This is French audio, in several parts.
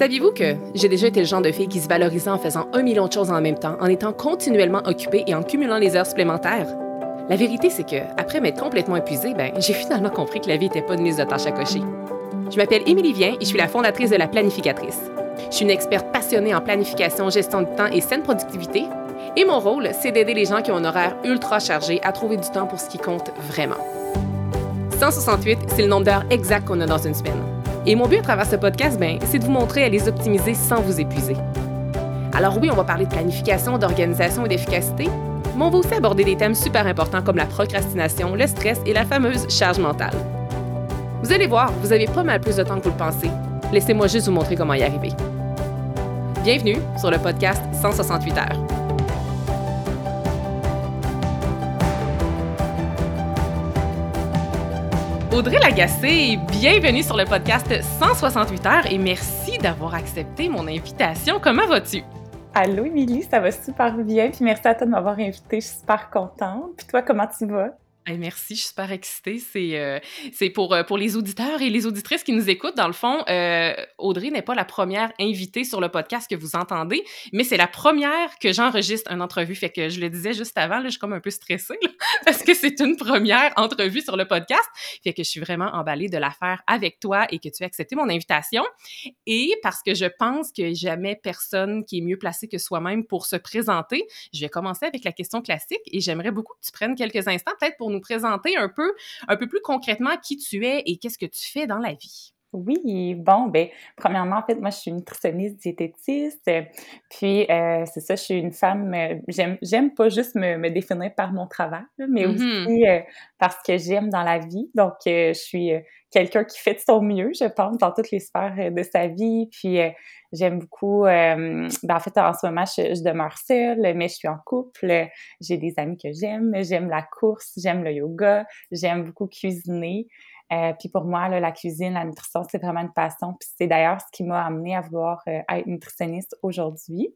Saviez-vous que j'ai déjà été le genre de fille qui se valorisait en faisant un million de choses en même temps, en étant continuellement occupée et en cumulant les heures supplémentaires? La vérité, c'est que, après m'être complètement épuisée, ben, j'ai finalement compris que la vie n'était pas une liste de tâches à cocher. Je m'appelle Émilie Vien et je suis la fondatrice de La Planificatrice. Je suis une experte passionnée en planification, gestion du temps et saine productivité. Et mon rôle, c'est d'aider les gens qui ont un horaire ultra chargé à trouver du temps pour ce qui compte vraiment. 168, c'est le nombre d'heures exact qu'on a dans une semaine. Et mon but à travers ce podcast, ben, c'est de vous montrer à les optimiser sans vous épuiser. Alors oui, on va parler de planification, d'organisation et d'efficacité, mais on va aussi aborder des thèmes super importants comme la procrastination, le stress et la fameuse charge mentale. Vous allez voir, vous avez pas mal plus de temps que vous le pensez. Laissez-moi juste vous montrer comment y arriver. Bienvenue sur le podcast 168 heures. Audrey Lagacé, bienvenue sur le podcast 168 heures et merci d'avoir accepté mon invitation. Comment vas-tu? Allô, Émilie, ça va super bien. Puis merci à toi de m'avoir invitée. Je suis super contente. Puis toi, comment tu vas? Merci, je suis super excitée. C'est euh, pour, euh, pour les auditeurs et les auditrices qui nous écoutent. Dans le fond, euh, Audrey n'est pas la première invitée sur le podcast que vous entendez, mais c'est la première que j'enregistre une entrevue. Fait que je le disais juste avant, là, je suis comme un peu stressée parce que c'est une première entrevue sur le podcast. Fait que je suis vraiment emballée de la faire avec toi et que tu aies accepté mon invitation. Et parce que je pense que jamais personne qui est mieux placé que soi-même pour se présenter, je vais commencer avec la question classique et j'aimerais beaucoup que tu prennes quelques instants peut-être pour nous présenter un peu, un peu plus concrètement qui tu es et qu'est-ce que tu fais dans la vie. Oui, bon, ben, premièrement, en fait, moi, je suis nutritionniste diététiste. Puis, euh, c'est ça, je suis une femme, euh, j'aime, j'aime pas juste me, me, définir par mon travail, mais mm-hmm. aussi euh, parce que j'aime dans la vie. Donc, je suis quelqu'un qui fait de son mieux, je pense, dans toutes les sphères de sa vie. Puis, j'aime beaucoup, ben, en fait, en ce moment, je, je, demeure seule, mais je suis en couple. J'ai des amis que j'aime. J'aime la course, j'aime le yoga, j'aime beaucoup cuisiner. Euh, puis pour moi, là, la cuisine, la nutrition, c'est vraiment une passion. Puis c'est d'ailleurs ce qui m'a amené à vouloir euh, être nutritionniste aujourd'hui.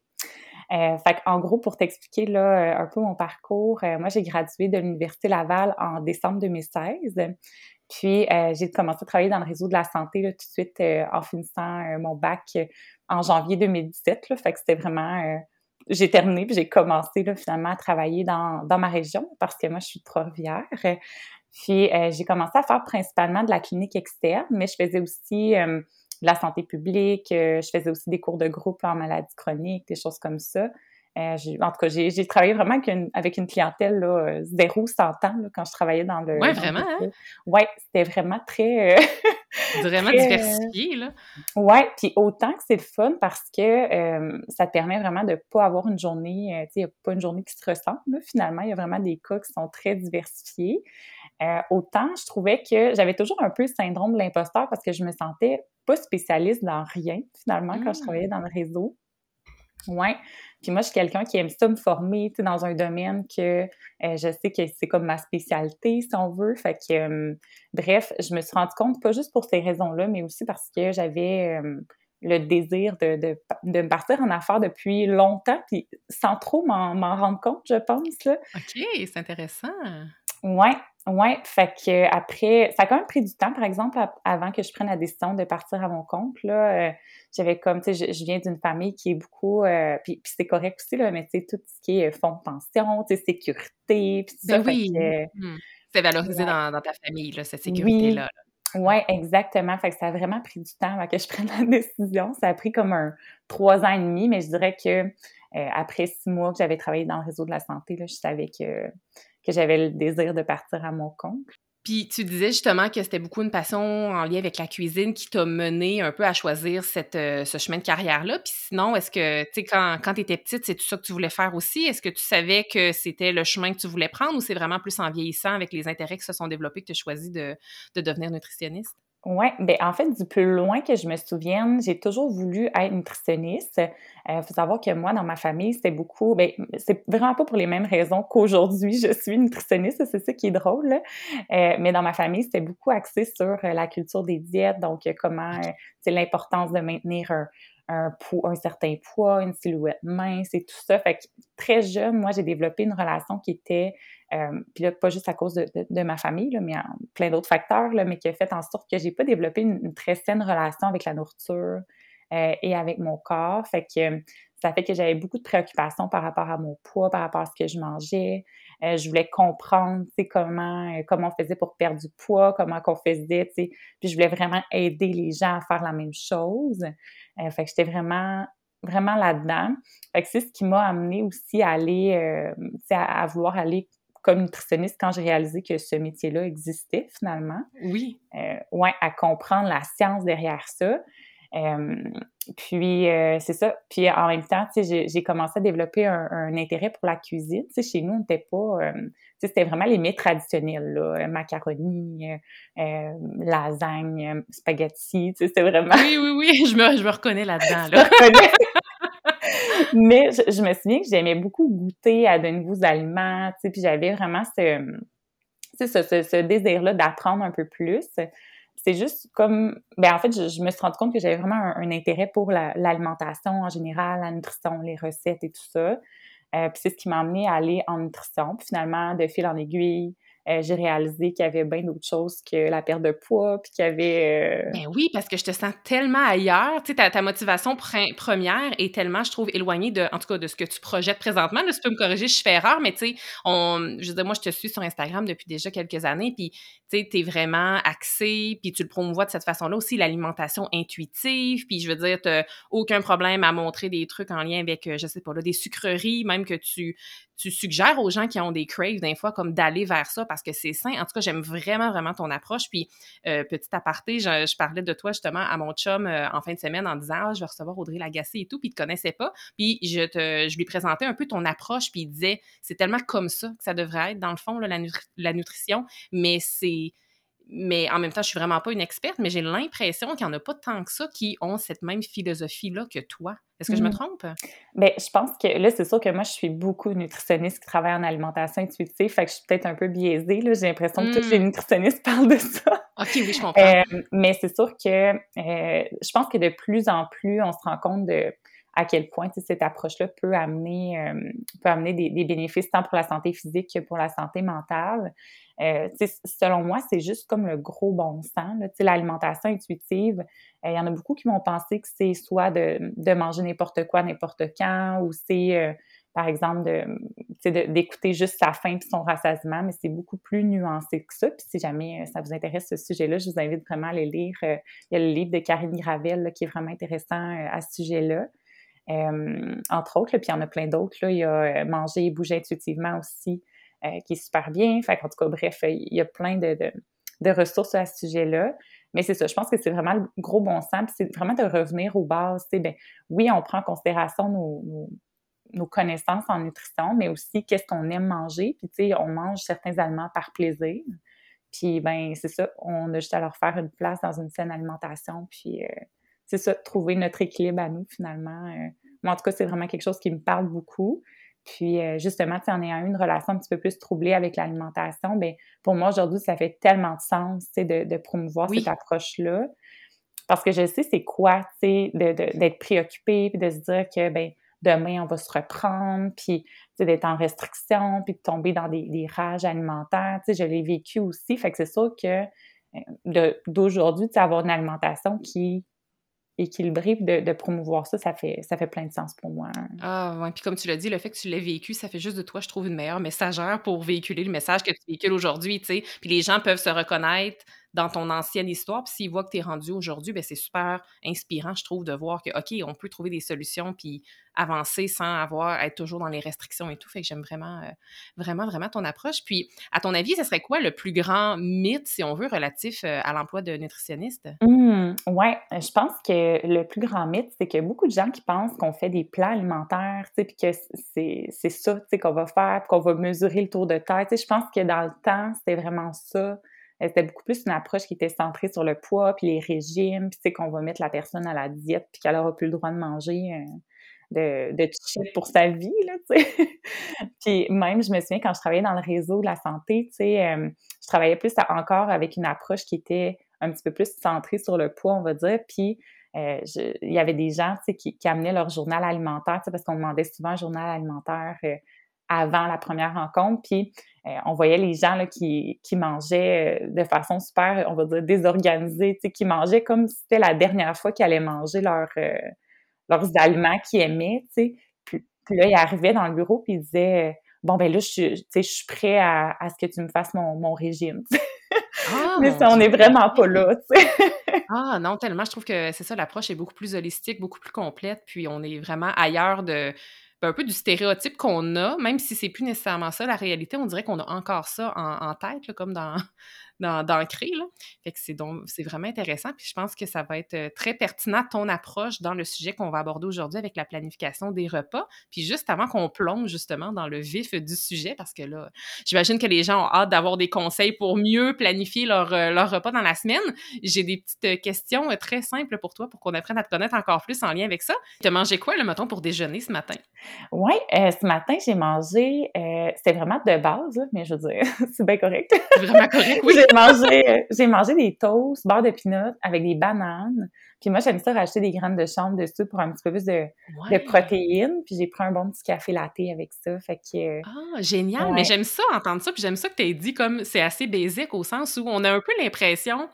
Euh, fait en gros, pour t'expliquer là un peu mon parcours, moi j'ai gradué de l'Université Laval en décembre 2016. Puis j'ai commencé à travailler dans le réseau de la santé là, tout de suite en finissant mon bac en janvier 2017. Là, fait que c'était vraiment j'ai terminé puis j'ai commencé là, finalement à travailler dans, dans ma région parce que moi je suis de Trois-Rivières. Puis euh, j'ai commencé à faire principalement de la clinique externe, mais je faisais aussi euh, de la santé publique, euh, je faisais aussi des cours de groupe en maladie chronique, des choses comme ça. en tout cas, j'ai travaillé vraiment avec une, avec une clientèle là, zéro, 100 ans quand je travaillais dans le... Oui, vraiment, hein? Oui, c'était vraiment très... vraiment diversifié, là. Oui, puis autant que c'est le fun parce que ça te permet vraiment de pas avoir une journée, tu sais, il n'y a pas une journée qui se ressemble, là, finalement. Il y a vraiment des cas qui sont très diversifiés. Euh, autant, je trouvais que j'avais toujours un peu le syndrome de l'imposteur parce que je me sentais pas spécialiste dans rien, finalement, quand je mmh. travaillais dans le réseau. Ouais. Puis moi, je suis quelqu'un qui aime ça me former, tu sais, dans un domaine que euh, je sais que c'est comme ma spécialité, si on veut. Fait que, euh, bref, je me suis rendu compte, pas juste pour ces raisons-là, mais aussi parce que j'avais le désir de, de, de, me partir en affaires depuis longtemps, puis sans trop m'en rendre compte, je pense. Là. OK, c'est intéressant. Ouais, ouais. Fait que après, ça a quand même pris du temps, par exemple, avant que je prenne la décision de partir à mon compte. Là, euh, j'avais comme, tu sais, je, viens d'une famille qui est beaucoup, euh, puis, c'est correct aussi là, mais tu sais, tout ce qui est fonds de pension, tu sais, sécurité, puis tout ben ça. Oui. Mmh. C'est valorisé dans, dans, ta famille là, cette sécurité là. Oui, exactement. Fait que ça a vraiment pris du temps avant que je prenne la décision. Ça a pris comme un trois ans et demi, mais je dirais que euh, après six mois que j'avais travaillé dans le réseau de la santé, là, je savais que que j'avais le désir de partir à mon compte. Puis tu disais justement que c'était beaucoup une passion en lien avec la cuisine qui t'a mené un peu à choisir euh, ce chemin de carrière-là. Puis sinon, est-ce que, tu sais, quand, quand tu étais petite, c'est tout ça que tu voulais faire aussi? Est-ce que tu savais que c'était le chemin que tu voulais prendre ou c'est vraiment plus en vieillissant avec les intérêts qui se sont développés que tu as choisi de devenir nutritionniste? Oui, ben en fait, du plus loin que je me souvienne, j'ai toujours voulu être nutritionniste. Il euh, faut savoir que moi, dans ma famille, c'était beaucoup, ben, c'est vraiment pas pour les mêmes raisons qu'aujourd'hui, je suis nutritionniste, c'est ça qui est drôle. Euh, mais dans ma famille, c'était beaucoup axé sur euh, la culture des diètes, donc comment, c'est l'importance de maintenir un, un, poids, un certain poids, une silhouette mince et tout ça. Fait que très jeune, moi, j'ai développé une relation qui était euh, puis là, pas juste à cause de, de, ma famille, là, mais plein d'autres facteurs, là, mais qui a fait en sorte que j'ai pas développé une, très saine relation avec la nourriture. et avec mon corps. Fait que ça fait que j'avais beaucoup de préoccupations par rapport à mon poids, par rapport à ce que je mangeais. Euh, je voulais comprendre, comment, euh, comment on faisait pour perdre du poids, comment qu'on faisait. Puis je voulais vraiment aider les gens à faire la même chose. Euh, fait que j'étais vraiment, vraiment là-dedans. Fait que c'est ce qui m'a amené aussi à aller, tu sais, à, vouloir aller comme nutritionniste quand j'ai réalisé que ce métier-là existait finalement. Oui. ouais, à comprendre la science derrière ça. Euh, puis, euh, c'est ça. Puis, en même temps, j'ai commencé à développer un, intérêt pour la cuisine. sais, chez nous, on n'était pas... Euh, c'était vraiment les mets traditionnels, là. Macaroni, lasagne, spaghetti. C'était vraiment... Oui, oui, oui. Je me, je me reconnais là-dedans, là. Mais je, me souviens que j'aimais beaucoup goûter à de nouveaux aliments, tu sais, puis j'avais vraiment ce, ce, ce, ce désir-là d'apprendre un peu plus c'est juste comme, ben en fait, je, me suis rendu compte que j'avais vraiment un, intérêt pour l'alimentation en général, la nutrition, les recettes et tout ça. Euh, puis c'est ce qui m'a amené à aller en nutrition. Finalement, de fil en aiguille, euh, j'ai réalisé qu'il y avait bien d'autres choses que la perte de poids, puis qu'il y avait... Euh, ben oui, parce que je te sens tellement ailleurs. Tu sais, ta, motivation première est tellement, je trouve, éloignée de, en tout cas, de ce que tu projettes présentement. Là, tu peux me corriger, je fais erreur, mais tu sais, on, je veux dire, moi, je te suis sur Instagram depuis déjà quelques années, puis tu sais, t'es vraiment axé, puis tu le promouvois de cette façon-là aussi, l'alimentation intuitive, puis je veux dire, t'as aucun problème à montrer des trucs en lien avec, euh, je sais pas, là, des sucreries, même que tu tu suggères aux gens qui ont des craves d'un fois comme d'aller vers ça parce que c'est sain. En tout cas, j'aime vraiment, vraiment ton approche. Puis, euh, petit aparté, je, parlais de toi justement à mon chum euh, en fin de semaine en disant Ah, je vais recevoir Audrey Lagacé et tout, puis il te connaissait pas. Puis, je, te, je lui présentais un peu ton approche, puis il disait C'est tellement comme ça que ça devrait être, dans le fond, la, la nutrition, mais c'est mais en même temps, je suis vraiment pas une experte, mais j'ai l'impression qu'il n'y en a pas tant que ça qui ont cette même philosophie-là que toi. Est-ce que je me mmh. trompe? Bien, je pense que là, c'est sûr que moi, je suis beaucoup nutritionniste qui travaille en alimentation intuitive, fait que je suis peut-être un peu biaisée. J'ai l'impression que tous les mmh. nutritionnistes parlent de ça. OK, oui, je comprends. Euh, mais c'est sûr que euh, je pense que de plus en plus, on se rend compte de à quel point cette approche-là peut amener, euh, peut amener des, des, bénéfices tant pour la santé physique que pour la santé mentale. Euh, selon moi, c'est juste comme le gros bon sens. L'alimentation intuitive, euh, il y en a beaucoup qui vont penser que c'est soit de, de manger n'importe quoi, n'importe quand, ou c'est, euh, par exemple, d'écouter juste sa faim et son rassasiement, mais c'est beaucoup plus nuancé que ça. Puis si jamais ça vous intéresse ce sujet-là, je vous invite vraiment à aller lire. il y a le livre de Karine Gravel qui est vraiment intéressant à ce sujet-là. entre autres, puis il y en a plein d'autres. Il y a Manger et bouger intuitivement aussi, euh, qui est super bien. En tout cas, bref, il y a plein de, ressources à ce sujet-là. Mais c'est ça, je pense que c'est vraiment le gros bon sens, c'est vraiment de revenir aux bases. Ben, oui, on prend en considération nos, connaissances en nutrition, mais aussi qu'est-ce qu'on aime manger. Puis, tu sais, on mange certains aliments par plaisir. Puis, ben, c'est ça, on a juste à leur faire une place dans une saine alimentation. Puis, euh, c'est ça, trouver notre équilibre à nous, finalement. Euh. moi, en tout cas, c'est vraiment quelque chose qui me parle beaucoup. Puis euh, justement, tu en ayant eu une relation un petit peu plus troublée avec l'alimentation, bien, pour moi aujourd'hui, ça fait tellement de sens de, de promouvoir cette approche-là. Parce que je sais c'est quoi, tu sais, d'être préoccupé, puis de se dire que ben demain, on va se reprendre, puis d'être en restriction, puis de tomber dans des, des rages alimentaires. Tu sais, je l'ai vécu aussi. Fait que c'est sûr que euh, d'aujourd'hui, tu avoir une alimentation qui équilibré, de, de, promouvoir ça, ça fait, ça fait plein de sens pour moi. Ah, ouais. Puis comme tu l'as dit, le fait que tu l'aies vécu, ça fait juste de toi, je trouve, une meilleure messagère pour véhiculer le message que tu véhicules aujourd'hui, tu sais. Puis les gens peuvent se reconnaître dans ton ancienne histoire. Puis s'ils voient que tu es rendu aujourd'hui, ben c'est super inspirant, je trouve, de voir que, OK, on peut trouver des solutions puis avancer sans avoir être toujours dans les restrictions et tout. Fait que j'aime vraiment, euh, vraiment, vraiment ton approche. Puis, à ton avis, ce serait quoi le plus grand mythe, si on veut, relatif euh, à l'emploi de nutritionniste? Mmh, ouais, je pense que le plus grand mythe, c'est que beaucoup de gens qui pensent qu'on fait des plans alimentaires, tu sais, puis que c'est ça, tu sais, qu'on va faire, qu'on va mesurer le tour de terre. Tu sais, je pense que dans le temps, c'était vraiment ça c'était beaucoup plus une approche qui était centrée sur le poids, puis les régimes, puis qu'on va mettre la personne à la diète, puis qu'elle n'aura plus le droit de manger euh, de, de chips pour sa vie, là, puis même, je me souviens, quand je travaillais dans le réseau de la santé, tu sais, euh, je travaillais plus encore avec une approche qui était un petit peu plus centrée sur le poids, on va dire, puis euh, il y avait des gens, qui, amenaient leur journal alimentaire, parce qu'on demandait souvent un journal alimentaire avant la première rencontre. Puis euh, on voyait les gens là, qui, qui mangeaient euh, de façon super, on va dire, désorganisée, qui mangeaient comme si c'était la dernière fois qu'ils allaient manger leur, euh, leurs aliments qu'ils aimaient. Puis, puis, là, ils arrivaient dans le bureau puis ils disaient Bon, ben là, je, je suis prêt à, à, ce que tu me fasses mon, mon régime. Ah, Mais ça, on n'est vraiment pas là, tu sais. ah non, tellement. Je trouve que c'est ça, l'approche est beaucoup plus holistique, beaucoup plus complète, puis on est vraiment ailleurs de un peu du stéréotype qu'on a, même si c'est plus nécessairement ça la réalité, on dirait qu'on a encore ça en, tête, comme dans, d'ancrer. Fait que c'est donc c'est vraiment intéressant. Puis je pense que ça va être euh, très pertinent ton approche dans le sujet qu'on va aborder aujourd'hui avec la planification des repas. Puis juste avant qu'on plonge justement dans le vif du sujet, parce que là, j'imagine que les gens ont hâte d'avoir des conseils pour mieux planifier leur, euh, leur repas dans la semaine. J'ai des petites euh, questions très simples pour toi pour qu'on apprenne à te connaître encore plus en lien avec ça. Tu as mangé quoi, le mettons, pour déjeuner ce matin? Oui, ce matin, j'ai mangé, c'était vraiment de base, mais je veux dire, c'est bien correct. C'est vraiment correct, oui mangé, j'ai mangé des toasts, beurre de pinot avec des bananes. Puis moi, j'aime ça rajouter des graines de chanvre dessus pour un petit peu plus de, de protéines. Puis j'ai pris un bon petit café latte avec ça. Fait que, ah, génial! Mais j'aime ça, entendre ça. Puis j'aime ça que tu aies dit comme c'est assez basique au sens où on a un peu l'impression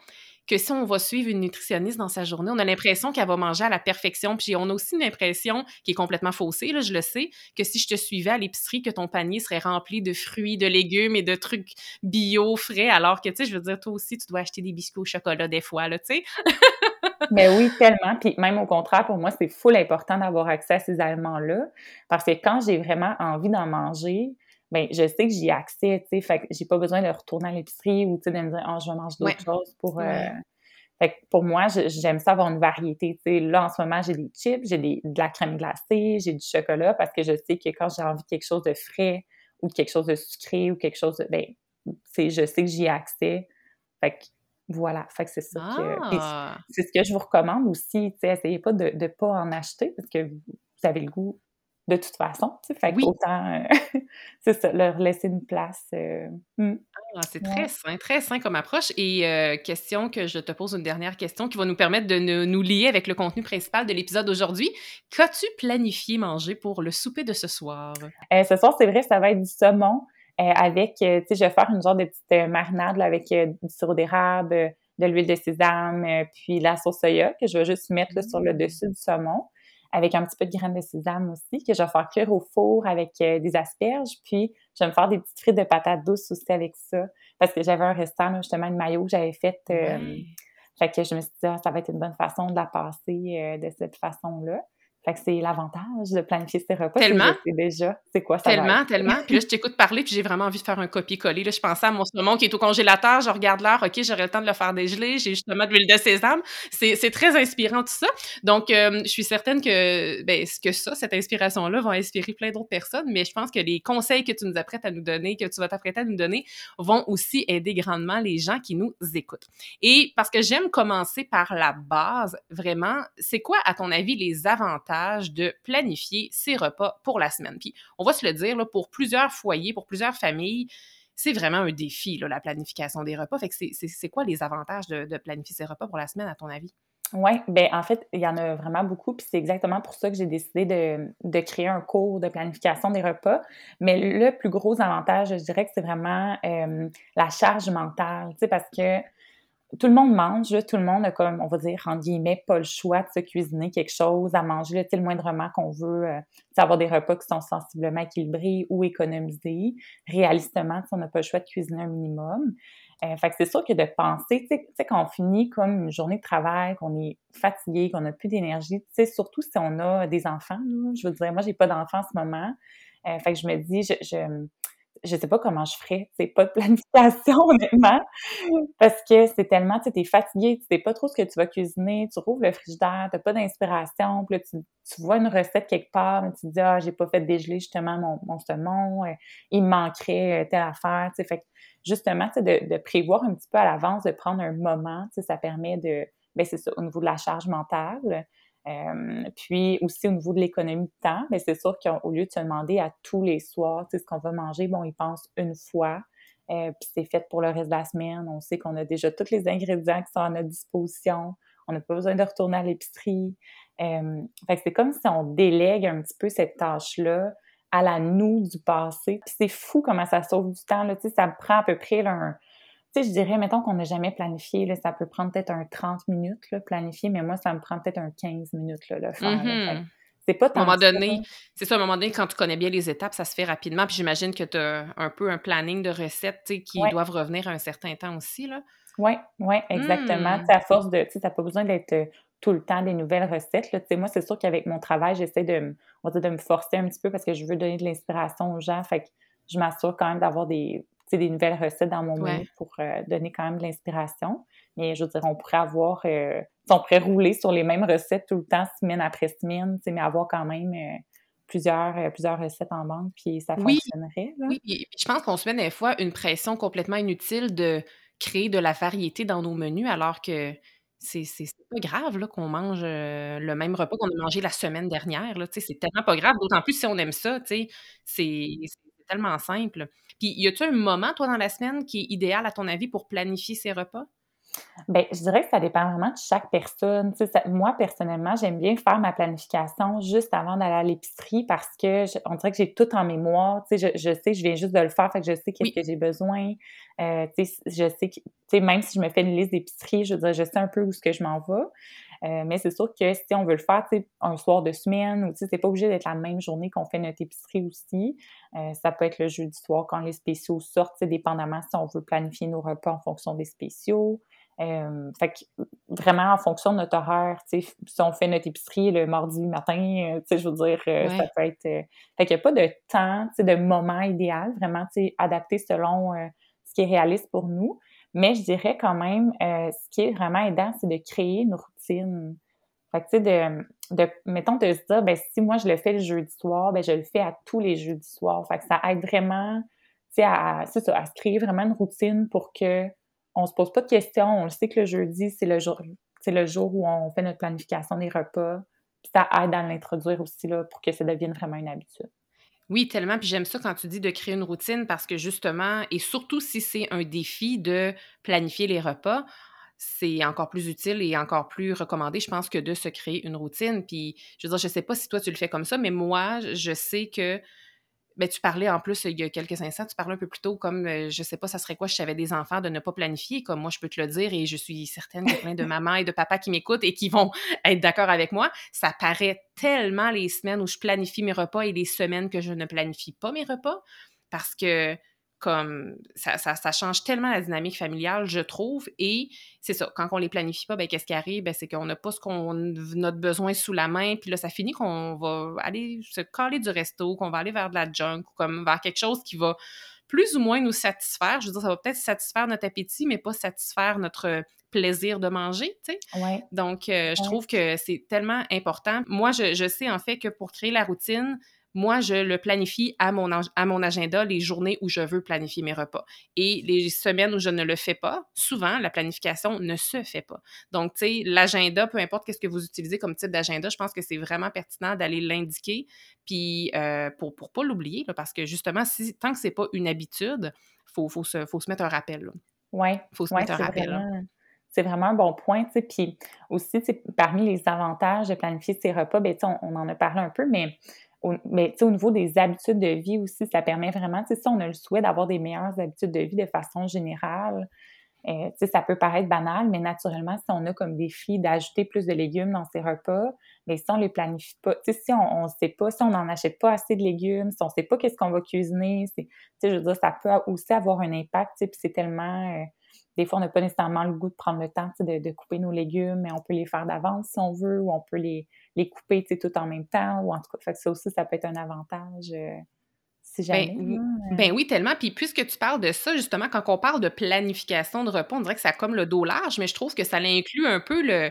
que si on va suivre une nutritionniste dans sa journée, on a l'impression qu'elle va manger à la perfection. Puis on a aussi une impression qui est complètement faussée, là, je le sais, que si je te suivais à l'épicerie, que ton panier serait rempli de fruits, de légumes et de trucs bio, frais, alors que, tu sais, je veux dire, toi aussi, tu dois acheter des biscuits au chocolat des fois, là, tu sais. Mais oui, tellement. Puis même au contraire, pour moi, c'est full important d'avoir accès à ces aliments-là. Parce que quand j'ai vraiment envie d'en manger, ben je sais que j'y ai accès, tu sais, fait que j'ai pas besoin de retourner à l'épicerie ou, tu sais, de me dire « oh, je vais manger d'autres choses pour... Euh, fait que pour moi, j'aime ça avoir une variété, tu sais. Là, en ce moment, j'ai des chips, j'ai de la crème glacée, j'ai du chocolat parce que je sais que quand j'ai envie de quelque chose de frais ou de quelque chose de sucré ou quelque chose de... Ben, je sais que j'y ai accès. Fait que voilà, fait que c'est ça ah! C'est ce que je vous recommande aussi, tu sais, essayez pas de ne pas en acheter parce que vous avez le goût de toute façon. Tu sais, fait oui. autant, euh, c'est ça, leur laisser une place. Euh, hmm. ah, c'est très sain, très sain comme approche. Et euh, question que je te pose une dernière question qui va nous permettre de nous lier avec le contenu principal de l'épisode d'aujourd'hui. Qu'as-tu planifié manger pour le souper de ce soir? ce soir, c'est vrai, ça va être du saumon avec, tu sais, je vais faire une genre de petite marinade avec du sirop d'érable, de l'huile de sésame, puis la sauce soya que je vais juste mettre sur le mmh. dessus du saumon avec un petit peu de graines de sésame aussi, que je vais faire cuire au four avec euh, des asperges. Puis, je vais me faire des petites frites de patates douces aussi avec ça. Parce que j'avais un restant, justement, une maillot que j'avais fait. Euh, fait que je me suis dit, ah, ça va être une bonne façon de la passer euh, de cette façon-là. Fait que c'est l'avantage de planifier ses repas. Tellement. C'est déjà c'est quoi ça Tellement, tellement. Puis là, je t'écoute parler, puis j'ai vraiment envie de faire un copier-coller. Là, je pensais à mon saumon qui est au congélateur, je regarde l'heure, OK, j'aurai le temps de le faire dégeler, j'ai justement de l'huile de sésame. C'est très inspirant tout ça. Donc, euh, je suis certaine que, ben, que ça, cette inspiration-là va inspirer plein d'autres personnes, mais je pense que les conseils que tu nous apprêtes à nous donner, que tu vas t'apprêter à nous donner, vont aussi aider grandement les gens qui nous écoutent. Et parce que j'aime commencer par la base, vraiment, c'est quoi, à ton avis, les avantages de planifier ses repas pour la semaine. Puis on va se le dire, pour plusieurs foyers, pour plusieurs familles, c'est vraiment un défi, la planification des repas. Fait que c'est quoi les avantages de, planifier ses repas pour la semaine, à ton avis? Oui, bien en fait, il y en a vraiment beaucoup, puis c'est exactement pour ça que j'ai décidé de, créer un cours de planification des repas. Mais le plus gros avantage, je dirais c'est vraiment euh, la charge mentale, tu sais, parce que tout le monde mange, tout le monde a comme, on va dire, en guillemets, pas le choix de se cuisiner quelque chose, à manger, là, le moindrement qu'on veut, euh, avoir des repas qui sont sensiblement équilibrés ou économisés. Réalistement, on n'a pas le choix de cuisiner un minimum. Euh, fait que c'est sûr que de penser, tu sais, quand on finit comme une journée de travail, qu'on est fatigué, qu'on n'a plus d'énergie, tu sais, surtout si on a des enfants, je veux dire, moi, j'ai pas d'enfants en ce moment. Euh, fait que je me dis, je, je je sais pas comment je ferais, c'est pas de planification honnêtement, parce que c'est tellement, tu es fatigué, tu sais pas trop ce que tu vas cuisiner, tu rouvres le frigidaire, t'as pas d'inspiration, puis là, tu, tu, vois une recette quelque part, mais tu te dis ah j'ai pas fait dégeler justement mon, mon saumon, euh, il me manquerait euh, telle affaire, tu sais, fait justement, tu de, de prévoir un petit peu à l'avance, de prendre un moment, tu sais, ça permet de, ben c'est ça, au niveau de la charge mentale, euh, puis aussi au niveau de l'économie de temps, mais c'est sûr qu'au lieu de se demander à tous les soirs, tu ce qu'on va manger, bon, ils pensent une fois, euh, puis c'est fait pour le reste de la semaine. On sait qu'on a déjà tous les ingrédients qui sont à notre disposition. On n'a pas besoin de retourner à l'épicerie. Euh, fait que c'est comme si on délègue un petit peu cette tâche-là à la nous du passé. Puis c'est fou comment ça sauve du temps. Là. Tu sais, ça prend à peu près un, tu sais, je dirais, mettons qu'on n'a jamais planifié, là, ça peut prendre peut-être un 30 minutes, là, planifier, mais moi, ça me prend peut-être un 15 minutes, là, le faire. Mm-hmm. C'est pas tant À un moment donné, c'est ça, à un moment donné, quand tu connais bien les étapes, ça se fait rapidement. Puis j'imagine que tu as un peu un planning de recettes, tu sais, qui doivent revenir à un certain temps aussi, là. Oui, oui, exactement. Mm. Tu sais, à force de, tu sais, t'as pas besoin d'être euh, tout le temps des nouvelles recettes. Là. Moi, c'est sûr qu'avec mon travail, j'essaie de, on va dire, de me forcer un petit peu parce que je veux donner de l'inspiration aux gens. Fait que je m'assure quand même d'avoir des, des nouvelles recettes dans mon menu pour euh, donner quand même de l'inspiration. Mais je veux dire, on pourrait avoir, euh, on pourrait rouler sur les mêmes recettes tout le temps, semaine après semaine, mais avoir quand même euh, plusieurs, plusieurs recettes en banque, puis ça fonctionnerait. Oui, je pense qu'on se met des fois une pression complètement inutile de créer de la variété dans nos menus, alors que c'est pas grave là, qu'on mange le même repas qu'on a mangé la semaine dernière. C'est tellement pas grave, d'autant plus si on aime ça. C'est tellement simple. Puis, y a-tu un moment, toi, dans la semaine, qui est idéal, à ton avis, pour planifier ces repas? Bien, je dirais que ça dépend vraiment de chaque personne. moi, personnellement, j'aime bien faire ma planification juste avant d'aller à l'épicerie parce que on dirait que j'ai tout en mémoire. Je, je sais, je viens juste de le faire, fait que je sais qu'est-ce que j'ai besoin. Euh, je sais que, même si je me fais une liste d'épicerie, je veux dire, je sais un peu où ce que je m'en vais. Euh, mais c'est sûr que si on veut le faire un soir de semaine ou c'est pas obligé d'être la même journée qu'on fait notre épicerie aussi. Euh, ça peut être le jeudi soir quand les spéciaux sortent, dépendamment si on veut planifier nos repas en fonction des spéciaux. Euh, fait que vraiment en fonction de notre horaire, si on fait notre épicerie le mardi matin, je veux dire, ça peut être. fait qu'il n'y a pas de temps, de moment idéal, vraiment adapté selon ce qui est réaliste pour nous. Mais je dirais quand même, euh, ce qui est vraiment aidant, c'est de créer une routine. Fait que, tu sais, de, de, mettons, de se dire, ben si moi, je le fais le jeudi soir, ben je le fais à tous les jeudis soirs. Fait que ça aide vraiment, tu sais, à, à se créer vraiment une routine pour que on se pose pas de questions. On le sait que le jeudi, c'est le jour, c'est le jour où on fait notre planification des repas. Puis ça aide à l'introduire aussi, là, pour que ça devienne vraiment une habitude. Oui, tellement. Puis j'aime ça quand tu dis de créer une routine parce que justement, et surtout si c'est un défi de planifier les repas, c'est encore plus utile et encore plus recommandé, je pense, que de se créer une routine. Puis, je veux dire, je sais pas si toi tu le fais comme ça, mais moi, je sais que ben, tu parlais en plus, il y a quelques instants, tu parlais un peu plus tôt comme, je euh, je sais pas, ça serait quoi si j'avais des enfants de ne pas planifier, comme moi je peux te le dire et je suis certaine qu'il y a plein de mamans et de papas qui m'écoutent et qui vont être d'accord avec moi. Ça paraît tellement les semaines où je planifie mes repas et les semaines que je ne planifie pas mes repas parce que comme ça, ça, change tellement la dynamique familiale, je trouve. Et c'est ça, quand on les planifie pas, ben, qu'est-ce qui arrive? Ben, c'est qu'on n'a pas ce qu'on notre besoin sous la main. Puis là, ça finit qu'on va aller se caler du resto, qu'on va aller vers de la junk ou comme vers quelque chose qui va plus ou moins nous satisfaire. Je veux dire, ça va peut-être satisfaire notre appétit, mais pas satisfaire notre plaisir de manger, tu sais. Ouais. Donc, euh, je trouve que c'est tellement important. Moi, je, je sais en fait que pour créer la routine, moi, je le planifie à mon, à mon agenda les journées où je veux planifier mes repas. Et les semaines où je ne le fais pas, souvent, la planification ne se fait pas. Donc, tu sais, l'agenda, peu importe qu'est-ce que vous utilisez comme type d'agenda, je pense que c'est vraiment pertinent d'aller l'indiquer, puis euh, pour ne pas l'oublier, parce que justement, si, tant que c'est pas une habitude, il faut, faut, se, faut se mettre un rappel. Oui. Il faut se mettre un rappel. c'est vraiment un bon point. sais. Puis aussi, parmi les avantages de planifier ses repas, ben, on, on en a parlé un peu, mais au, mais au niveau des habitudes de vie aussi, ça permet vraiment, si on a le souhait d'avoir des meilleures habitudes de vie de façon générale, euh, ça peut paraître banal, mais naturellement, si on a comme défi d'ajouter plus de légumes dans ses repas, mais si on les planifie pas, si on ne sait pas, si on n'en achète pas assez de légumes, si on ne sait pas qu'est-ce qu'on va cuisiner, je veux dire, ça peut aussi avoir un impact, puis c'est tellement... Euh, des fois, on n'a pas nécessairement le goût de prendre le temps de, de, couper nos légumes, mais on peut les faire d'avance si on veut, ou on peut les, les couper tout en même temps, ou en tout cas, fait ça aussi, ça peut être un avantage. Euh, si ben jamais. Ben, ben, oui, tellement. Puis puisque tu parles de ça, justement, quand on parle de planification de repas, on dirait que ça a comme le dos large, mais je trouve que ça inclut un peu le,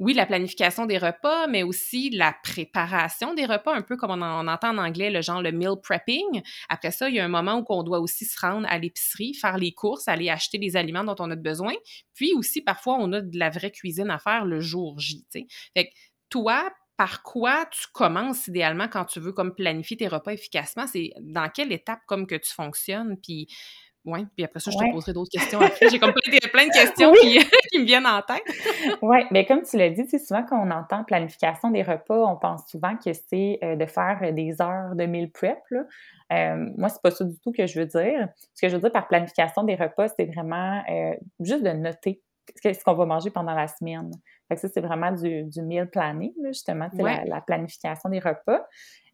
oui, la planification des repas, mais aussi la préparation des repas, un peu comme on, entend en anglais, le genre le meal prepping. Après ça, il y a un moment où on doit aussi se rendre à l'épicerie, faire les courses, aller acheter les aliments dont on a besoin. Puis aussi, parfois, on a de la vraie cuisine à faire le jour J. Fait toi, par quoi tu commences idéalement quand tu veux comme planifier tes repas efficacement? C'est dans quelle étape comme que tu fonctionnes? Puis Oui, puis après ça, je te poserai d'autres questions après. J'ai comme plein de questions qui, qui, me viennent en tête. oui, mais comme tu l'as dit, souvent quand on entend planification des repas, on pense souvent que c'est euh, de faire des heures de meal prep. Là. Euh, moi, c'est pas ça du tout que je veux dire. Ce que je veux dire par planification des repas, c'est vraiment euh, juste de noter ce qu'on va manger pendant la semaine. Fait que ça, c'est vraiment du, du meal planning, justement, c'est la, planification des repas.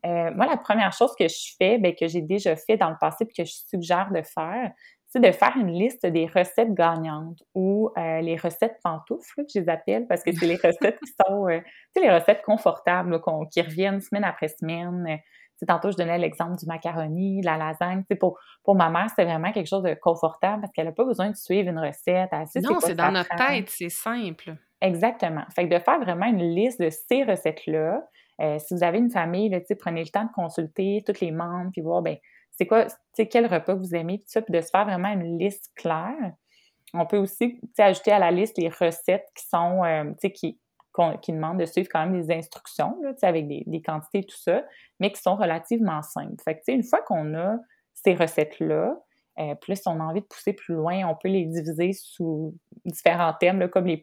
Euh, moi, la première chose que je fais, bien, que j'ai déjà fait dans le passé et que je suggère de faire, c'est de faire une liste des recettes gagnantes ou euh, les recettes pantoufles, que je les appelle, parce que c'est les recettes qui sont, euh, tu sais, les recettes confortables, qui reviennent semaine après semaine. Tantôt, je donnais l'exemple du macaroni, de la lasagne. pour, pour ma mère, c'est vraiment quelque chose de confortable parce qu'elle n'a pas besoin de suivre une recette. non, c'est dans notre tête, c'est simple. Exactement. Fait que de faire vraiment une liste de ces recettes-là, euh, si vous avez une famille, là, prenez le temps de consulter tous les membres, puis voir, ben c'est quoi, quel repas vous aimez, puis ça, puis de se faire vraiment une liste claire. On peut aussi ajouter à la liste les recettes qui sont, euh, qui, qui demandent de suivre quand même des instructions, là, avec des, des, quantités tout ça, mais qui sont relativement simples. Fait que, une fois qu'on a ces recettes-là, euh, plus on a envie de pousser plus loin, on peut les diviser sous différents thèmes, là, comme les,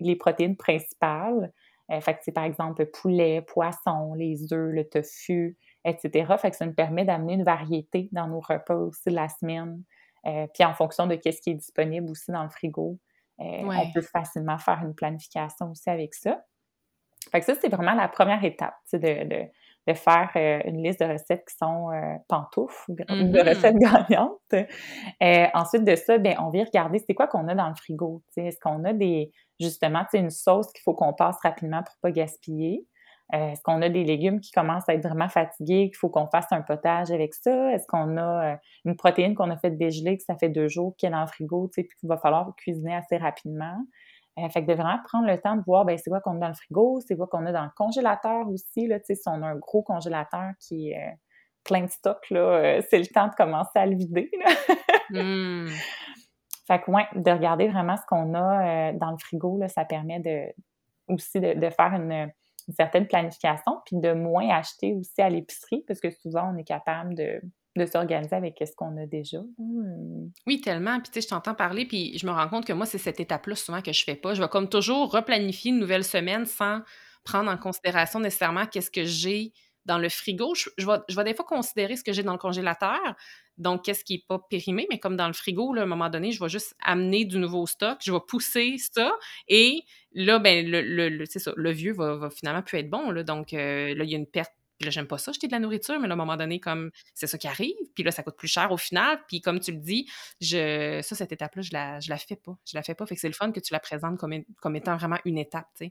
les protéines principales, euh, fait que par exemple poulet, poisson, les œufs, le tofu, etc. Fait que ça nous permet d'amener une variété dans nos repas aussi de la semaine. Euh, puis en fonction de ce qui est disponible aussi dans le frigo, euh, on peut facilement faire une planification aussi avec ça. Fait que ça, c'est vraiment la première étape, de, de, de, faire une liste de recettes qui sont pantoufles ou de mm-hmm. recettes gagnantes. ensuite de ça, bien, on vient regarder c'est quoi qu'on a dans le frigo. Est-ce qu'on a des, justement, une sauce qu'il faut qu'on passe rapidement pour pas gaspiller? Euh, est-ce qu'on a des légumes qui commencent à être vraiment fatigués, qu'il faut qu'on fasse un potage avec ça? Est-ce qu'on a euh, une protéine qu'on a fait dégeler, que ça fait deux jours, qui est dans le frigo, tu sais, puis qu'il va falloir cuisiner assez rapidement? Euh, fait que de vraiment prendre le temps de voir, ben c'est quoi qu'on a dans le frigo, c'est quoi qu'on a dans le congélateur aussi, là, tu sais, si on a un gros congélateur qui est plein de stock, là, c'est le temps de commencer à le vider, mmh. Fait que, ouais, de regarder vraiment ce qu'on a dans le frigo, là, ça permet de, aussi de, faire une, certaine planification, puis de moins acheter aussi à l'épicerie, parce que souvent, on est capable de, s'organiser avec ce qu'on a déjà. Mmh. Oui, tellement. Puis, tu sais, je t'entends parler, puis je me rends compte que moi, c'est cette étape-là souvent que je fais pas. Je vais comme toujours replanifier une nouvelle semaine sans prendre en considération nécessairement qu'est-ce que j'ai dans le frigo. Je, vais, des fois considérer ce que j'ai dans le congélateur, donc, qu'est-ce qui n'est pas périmé, mais comme dans le frigo, à un moment donné, je vais juste amener du nouveau stock, je vais pousser ça, et là, ben, le, vieux va, finalement plus être bon. Donc, euh, là, il y a une perte. Puis là, j'aime pas ça, jeter de la nourriture, mais là, à un moment donné, comme c'est ça qui arrive, puis là, ça coûte plus cher au final. Puis comme tu le dis, je, ça, cette étape-là, je la, la fais pas. Je la fais pas. Fait c'est le fun que tu la présentes comme, étant vraiment une étape, tu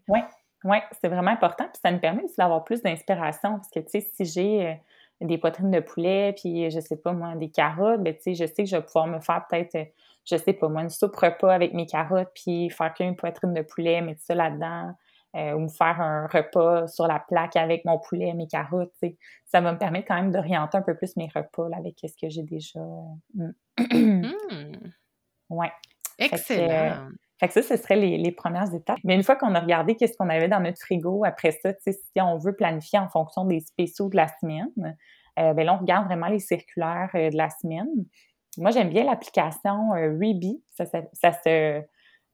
oui, c'est vraiment important. Puis ça nous permet aussi d'avoir plus d'inspiration. Parce que, tu sais, si j'ai euh, des poitrines de poulet, puis je sais pas moi, des carottes, ben tu sais, je sais que je vais pouvoir me faire peut-être, euh, je sais pas moi, une soupe repas avec mes carottes, puis faire qu'une poitrine de poulet, mettre ça là-dedans, euh, ou me faire un repas sur la plaque avec mon poulet, mes carottes, tu sais. Ça va me permettre quand même d'orienter un peu plus mes repas là, avec ce que j'ai déjà. Euh, mm. Ouais. Excellent. Fait que ça, ce serait les, premières étapes. Mais une fois qu'on a regardé qu'est-ce qu'on avait dans notre frigo, après ça, si on veut planifier en fonction des spéciaux de la semaine, euh, ben là, on regarde vraiment les circulaires euh, de la semaine. Moi, j'aime bien l'application euh, Reebee. Ça, ça,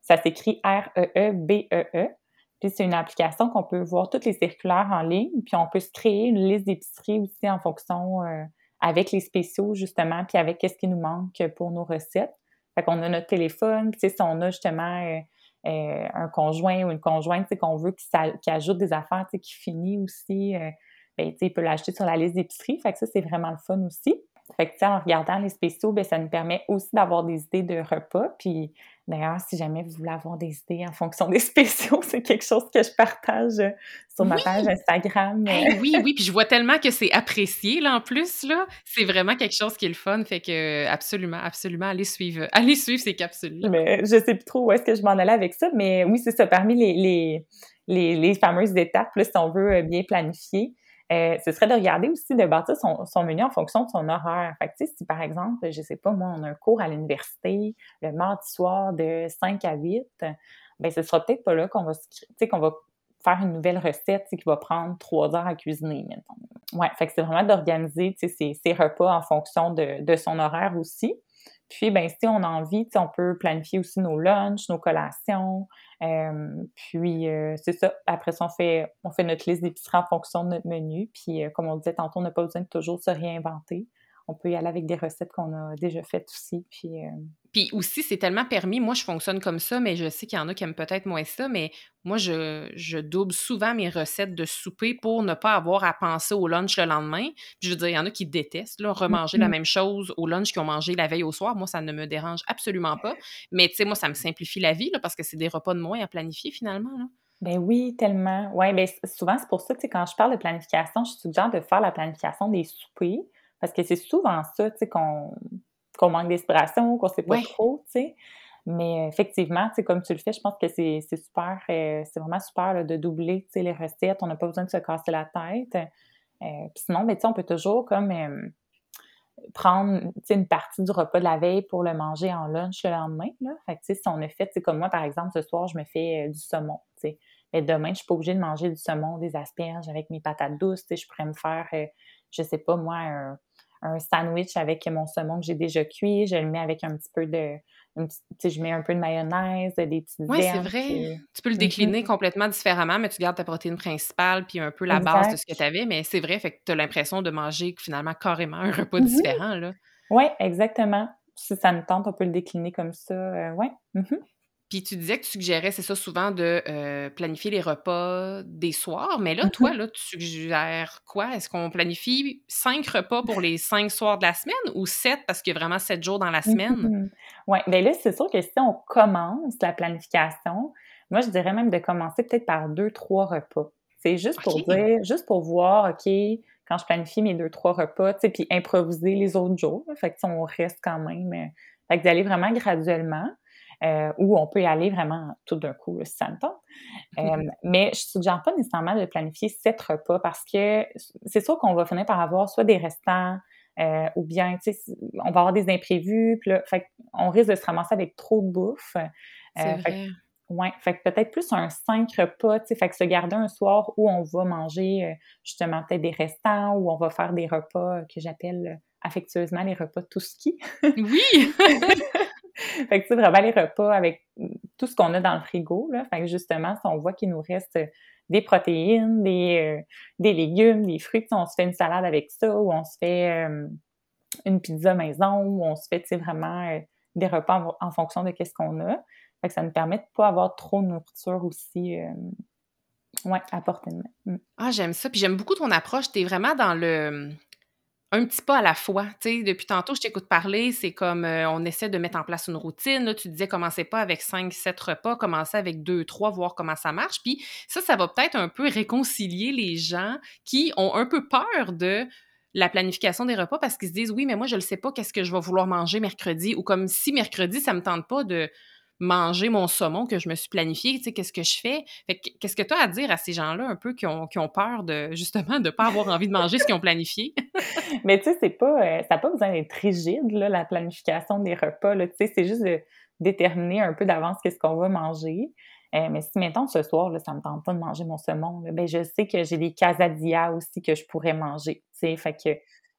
ça s'écrit R-E-E-B-E-E. E e. Puis c'est une application qu'on peut voir toutes les circulaires en ligne, puis on peut se créer une liste d'épicerie aussi en fonction euh, avec les spéciaux justement, puis avec qu'est-ce qui nous manque pour nos recettes. Fait qu'on a notre téléphone, si on a justement euh, euh, un conjoint ou une conjointe qu'on veut qui, ajoute des affaires, qui finit aussi, euh, ben, il peut l'acheter sur la liste d'épicerie. Fait que ça, c'est vraiment le fun aussi. Fait que, en regardant les spéciaux, ben, ça nous permet aussi d'avoir des idées de repas. Puis, d'ailleurs, si jamais vous voulez avoir des idées en fonction des spéciaux, c'est quelque chose que je partage sur ma page Instagram. oui, oui, puis je vois tellement que c'est apprécié, là, en plus, là. C'est vraiment quelque chose qui est le fun. Fait que, absolument, absolument, allez suivre, allez suivre ces capsules Mais je sais plus trop où est-ce que je m'en allais avec ça, mais oui, c'est ça. Parmi les, les, les, les fameuses étapes, là, si on veut euh, bien planifier, euh, ce serait de regarder aussi de bâtir son, menu en fonction de son horaire. Fait si par exemple, je sais pas, moi, on a un cours à l'université le mardi soir de 5 à 8, ben ce sera peut-être pas là qu'on va, qu'on va faire une nouvelle recette qui va prendre trois heures à cuisiner, mettons. Ouais, fait que c'est vraiment d'organiser ses, ses repas en fonction de, de son horaire aussi. puis, ben, si on a envie, on peut planifier aussi nos lunchs, nos collations. Puis, c'est ça. Après ça, on fait, on fait notre liste d'épicerie en fonction de notre menu. Puis, comme on disait tantôt, on n'a pas besoin de toujours se réinventer on peut y aller avec des recettes qu'on a déjà faites aussi. Puis, euh, puis aussi, c'est tellement permis. Moi, je fonctionne comme ça, mais je sais qu'il y en a qui aiment peut-être moins ça. Mais moi, je, double souvent mes recettes de souper pour ne pas avoir à penser au lunch le lendemain. Puis je veux dire, il y en a qui détestent là, remanger la mm-hmm. même chose au lunch qu'ils ont mangé la veille au soir. Moi, ça ne me dérange absolument pas. Mais tu sais, moi, ça me simplifie la vie parce que c'est des repas de moins à planifier finalement. Là. Ben oui, tellement. Oui, mais ben, souvent, c'est pour ça, que quand je parle de planification, je suggère de faire la planification des soupers parce que c'est souvent ça, tu sais, qu'on manque d'inspiration, qu'on sait pas trop, tu sais. Mais effectivement, tu sais, comme tu le fais, je pense que c'est super, euh, c'est vraiment super de doubler, tu sais, les recettes. On n'a pas besoin de se casser la tête. Euh, puis sinon, ben, tu sais, on peut toujours comme euh, prendre, tu sais, une partie du repas de la veille pour le manger en lunch le lendemain, là. Fait que, tu sais, si on a fait, tu sais, comme moi, par exemple, ce soir, je me fais du saumon, tu sais. Mais demain, je suis pas obligée de manger du saumon, des asperges avec mes patates douces, tu sais. Je pourrais me faire, je sais pas, moi, un un sandwich avec mon saumon que j'ai déjà cuit. Je le mets avec un petit peu de. je mets un peu de mayonnaise, des petites Oui, c'est vrai. Tu peux le décliner mm-hmm. complètement différemment, mais tu gardes ta protéine principale puis un peu la base de ce que tu avais. Mais c'est vrai, fait que tu as l'impression de manger finalement carrément un repas mm-hmm. différent. là. Oui, exactement. Si ça me tente, on peut le décliner comme ça. Euh, oui. Mm-hmm. Puis tu disais que tu suggérais, c'est ça, souvent de euh, planifier les repas des soirs. Mais là, toi, mm-hmm. là, tu suggères quoi? Est-ce qu'on planifie cinq repas pour les cinq soirs de la semaine ou sept parce qu'il y a vraiment sept jours dans la semaine? Mm-hmm. Oui, bien là, c'est sûr que si on commence la planification, moi, je dirais même de commencer peut-être par deux, trois repas. C'est juste pour dire, juste pour voir, OK, quand je planifie mes deux, trois repas, tu sais, puis improviser les autres jours. fait que on reste quand même. Euh, fait que d'aller vraiment graduellement. Euh, ou on peut y aller vraiment tout d'un coup si ça me tente. Euh, mais je suggère pas nécessairement de planifier sept repas parce que c'est sûr qu'on va finir par avoir soit des restants euh, ou bien, tu sais, on va avoir des imprévus, puis là, fait on risque de se ramasser avec trop de bouffe. C'est vrai. Ouais, fait que peut-être plus un cinq repas, tu sais, fait que se garder un soir où on va manger justement peut-être des restants, ou on va faire des repas que j'appelle affectueusement les repas tout ski. oui! fait que, tu vraiment les repas avec tout ce qu'on a dans le frigo, là. Fait que, justement, si on voit qu'il nous reste des protéines, des, euh, des légumes, des fruits, on se fait une salade avec ça, ou on se fait euh, une pizza maison, ou on se fait, vraiment euh, des repas en, fonction de qu'est-ce qu'on a. Fait que ça nous permet de pas avoir trop de nourriture aussi, ouais, à portée de main. Mm. Ah, j'aime ça. Puis j'aime beaucoup ton approche. Tu es vraiment dans le un petit pas à la fois. Tu sais, depuis tantôt, je t'écoute parler, c'est comme euh, on essaie de mettre en place une routine. Tu disais, commencez pas avec 5, 7 repas, commencez avec 2, 3, voir comment ça marche. Puis ça, ça va peut-être un peu réconcilier les gens qui ont un peu peur de la planification des repas parce qu'ils se disent, oui, mais moi, je ne sais pas qu'est-ce que je vais vouloir manger mercredi. Ou comme si mercredi, ça me tente pas de manger mon saumon que je me suis planifié, tu sais, qu'est-ce que je fais? qu'est-ce que tu as à dire à ces gens-là un peu qui ont, peur de, justement, de ne pas avoir envie de manger ce qu'ils ont planifié? Mais tu sais, c'est pas, euh, ça n'a pas besoin d'être rigide, là, la planification des repas, tu sais, c'est juste de déterminer un peu d'avance qu'est-ce qu'on va manger. Euh, mais si, mettons, ce soir, là, ça me tente pas de manger mon saumon, ben, je sais que j'ai des quesadillas aussi que je pourrais manger, tu sais, fait que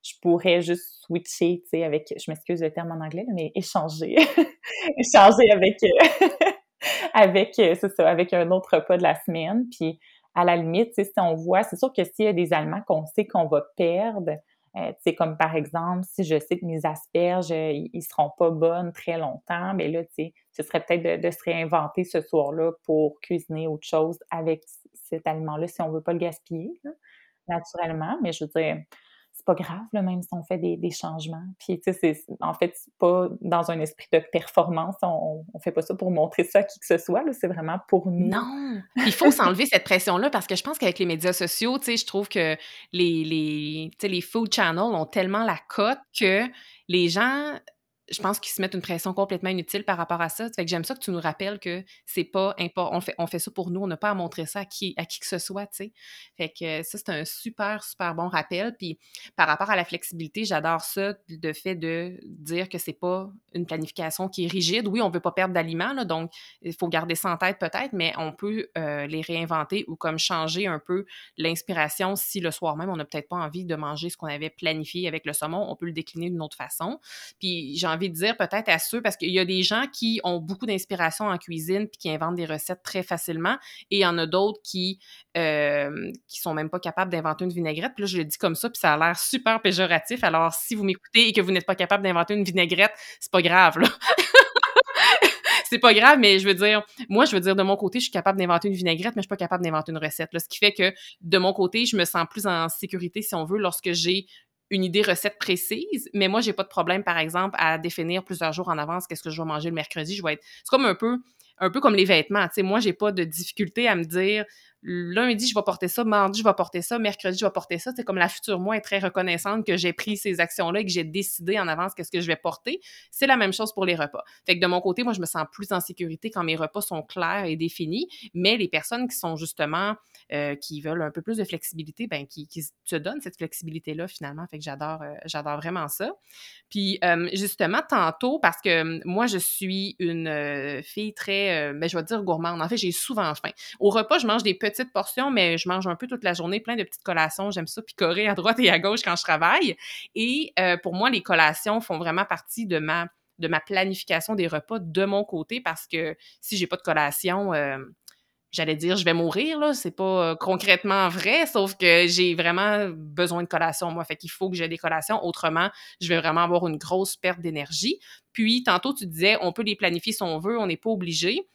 je pourrais juste switcher, tu sais, avec, je m'excuse le terme en anglais, mais échanger. échanger avec, euh, avec, euh, c'est ça, avec un autre repas de la semaine. Puis, à la limite, si on voit, c'est sûr que s'il y a des aliments qu'on sait qu'on va perdre, euh, comme par exemple, si je sais que mes asperges, ils ils seront pas bonnes très longtemps, mais ben là, tu sais, ce serait peut-être de, se réinventer ce soir-là pour cuisiner autre chose avec cet aliment-là, si on veut pas le gaspiller, naturellement. Mais je veux dire, c'est pas grave, là, même si on fait des, changements. Puis, tu sais, en fait, c'est pas dans un esprit de performance. On, on fait pas ça pour montrer ça à qui que ce soit. C'est vraiment pour nous. Non! Il faut s'enlever cette pression-là parce que je pense qu'avec les médias sociaux, tu sais, je trouve que les, les, les food channels ont tellement la cote que les gens je pense qu'ils se mettent une pression complètement inutile par rapport à ça. Fait que j'aime ça que tu nous rappelles que c'est pas important. On fait, on fait ça pour nous, on n'a pas à montrer ça à qui, à qui que ce soit, tu sais. Fait que ça, c'est un super, super bon rappel. Puis par rapport à la flexibilité, j'adore ça, le fait de dire que c'est pas une planification qui est rigide. Oui, on veut pas perdre d'aliments, donc il faut garder ça en tête peut-être, mais on peut euh, les réinventer ou comme changer un peu l'inspiration si le soir même, on n'a peut-être pas envie de manger ce qu'on avait planifié avec le saumon, on peut le décliner d'une autre façon. Puis j'en envie de dire peut-être à ceux, parce qu'il y a des gens qui ont beaucoup d'inspiration en cuisine puis qui inventent des recettes très facilement, et il y en a d'autres qui euh, qui sont même pas capables d'inventer une vinaigrette. Puis là, je le dis comme ça, puis ça a l'air super péjoratif. Alors, si vous m'écoutez et que vous n'êtes pas capable d'inventer une vinaigrette, c'est pas grave, là. c'est pas grave, mais je veux dire, moi, je veux dire, de mon côté, je suis capable d'inventer une vinaigrette, mais je suis pas capable d'inventer une recette. ce qui fait que, de mon côté, je me sens plus en sécurité, si on veut, lorsque j'ai une idée recette précise, mais moi, j'ai pas de problème, par exemple, à définir plusieurs jours en avance qu'est-ce que je vais manger le mercredi. Je vais être. C'est comme un peu un peu comme les vêtements. Tu moi, j'ai pas de difficulté à me dire lundi, je vais porter ça, mardi, je vais porter ça, mercredi, je vais porter ça. C'est comme la future moi est très reconnaissante que j'ai pris ces actions-là et que j'ai décidé en avance qu'est-ce que je vais porter. C'est la même chose pour les repas. Fait que de mon côté, moi, je me sens plus en sécurité quand mes repas sont clairs et définis, mais les personnes qui sont justement, euh, qui veulent un peu plus de flexibilité, ben, qui, qui se donnent cette flexibilité-là finalement. Fait que j'adore, euh, j'adore vraiment ça. Puis euh, justement, tantôt, parce que moi, je suis une fille très, ben, je vais dire gourmande. En fait, j'ai souvent faim. Au repas, je mange des petits petite portion, mais je mange un peu toute la journée, plein de petites collations. J'aime ça picorer à droite et à gauche quand je travaille. Et euh, pour moi, les collations font vraiment partie de ma planification des repas de mon côté parce que si j'ai pas de collation, euh, j'allais dire je vais mourir là, c'est pas euh, concrètement vrai, sauf que j'ai vraiment besoin de collation moi, fait qu'il faut que j'ai des collations, autrement je vais vraiment avoir une grosse perte d'énergie. Puis tantôt tu disais on peut les planifier si on veut, on n'est pas obligé.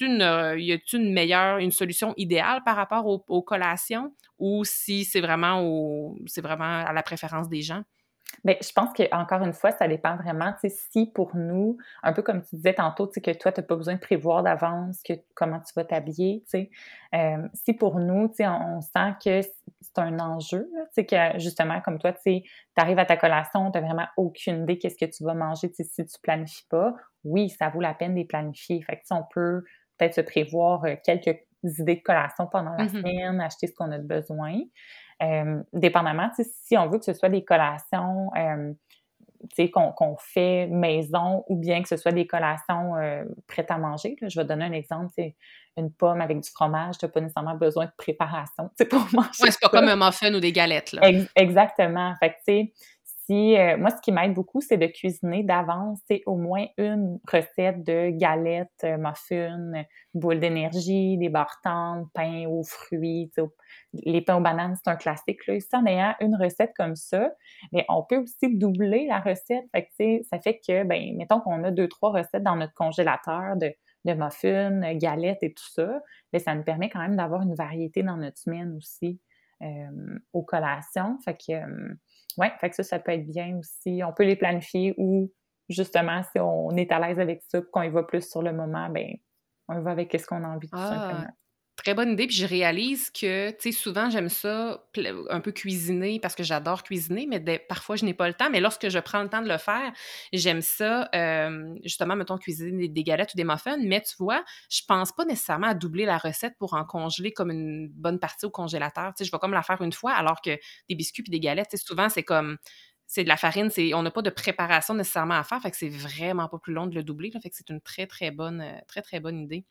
Une, euh, y a-tu une meilleure, une solution idéale par rapport aux, collations ou si c'est vraiment, vraiment à la préférence des gens? Bien, je pense qu'encore une fois, ça dépend vraiment. Si pour nous, un peu comme tu disais tantôt, que toi, tu n'as pas besoin de prévoir d'avance que, comment tu vas t'habiller, euh, si pour nous, on, sent que c'est un enjeu, que justement, comme toi, tu arrives à ta collation, tu n'as vraiment aucune idée qu'est-ce que tu vas manger si tu ne planifies pas, oui, ça vaut la peine de les planifier. Fait que, on peut peut-être se prévoir euh, quelques idées de collation pendant la mm-hmm. semaine, acheter ce qu'on a besoin. Euh, dépendamment, si on veut que ce soit des collations euh, qu'on fait maison ou bien que ce soit des collations euh, prêtes à manger. je vais donner un exemple, c'est une pomme avec du fromage, tu n'as pas nécessairement besoin de préparation pour manger. Ouais, c'est pas comme un muffin ou des galettes. Là. exactement. Fait que, euh, moi, ce qui m'aide beaucoup, c'est de cuisiner d'avance, au moins une recette de galettes, euh, muffins, boules d'énergie, des barres pain aux fruits, les pains aux bananes, c'est un classique. Là. en ayant une recette comme ça, mais on peut aussi doubler la recette. Fait ça fait que, ben, mettons qu'on a deux, trois recettes dans notre congélateur de, de muffins, galettes et tout ça, mais ça nous permet quand même d'avoir une variété dans notre semaine aussi euh, aux collations. Fait que oui, fait que ça, ça peut être bien aussi. On peut les planifier ou justement, si on est à l'aise avec ça, qu'on y va plus sur le moment, ben on va avec ce qu'on a envie tout ah, simplement. Très bonne idée. Puis je réalise que, tu souvent, j'aime ça un peu cuisiner parce que j'adore cuisiner, mais parfois, je n'ai pas le temps. Mais lorsque je prends le temps de le faire, j'aime ça, justement, mettons, cuisiner des, galettes ou des muffins. Mais tu vois, je pense pas nécessairement à doubler la recette pour en congeler comme une bonne partie au congélateur. Tu je vais comme la faire une fois, alors que des biscuits et des galettes, souvent, c'est comme c'est de la farine, c'est on n'a pas de préparation nécessairement à faire, fait que c'est vraiment pas plus long de le doubler, fait que c'est une très très bonne très très bonne idée.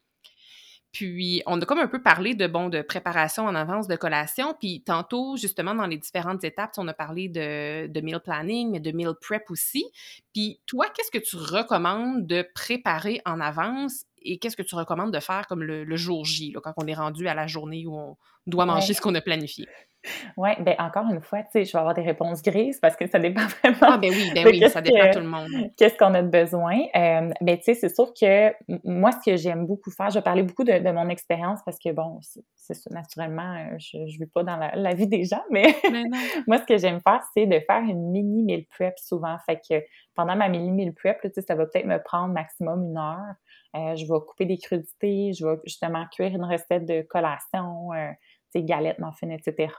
Puis, on a comme un peu parlé de, bon, de préparation en avance de collation. Puis, tantôt, justement, dans les différentes étapes, on a parlé de, de meal planning, mais de meal prep aussi. Puis, toi, qu'est-ce que tu recommandes de préparer en avance et qu'est-ce que tu recommandes de faire comme le, jour J, là, quand on est rendu à la journée où on doit manger ce qu'on a planifié? Oui, bien encore une fois, tu sais, je vais avoir des réponses grises parce que ça dépend vraiment. Ah, ben oui, ben oui, ça dépend tout le monde. Qu'est-ce qu'on a de besoin. Euh, ben, tu sais, c'est sûr que moi, ce que j'aime beaucoup faire, je vais parler beaucoup de, mon expérience parce que, bon, c'est ça, naturellement, euh, je ne vis pas dans la, vie des gens, mais, moi, ce que j'aime faire, c'est de faire une mini meal prep souvent. Fait que pendant ma mini meal prep, tu sais, ça va peut-être me prendre maximum une heure. Euh, je vais couper des crudités, je vais justement cuire une recette de collation galettes, muffins, etc.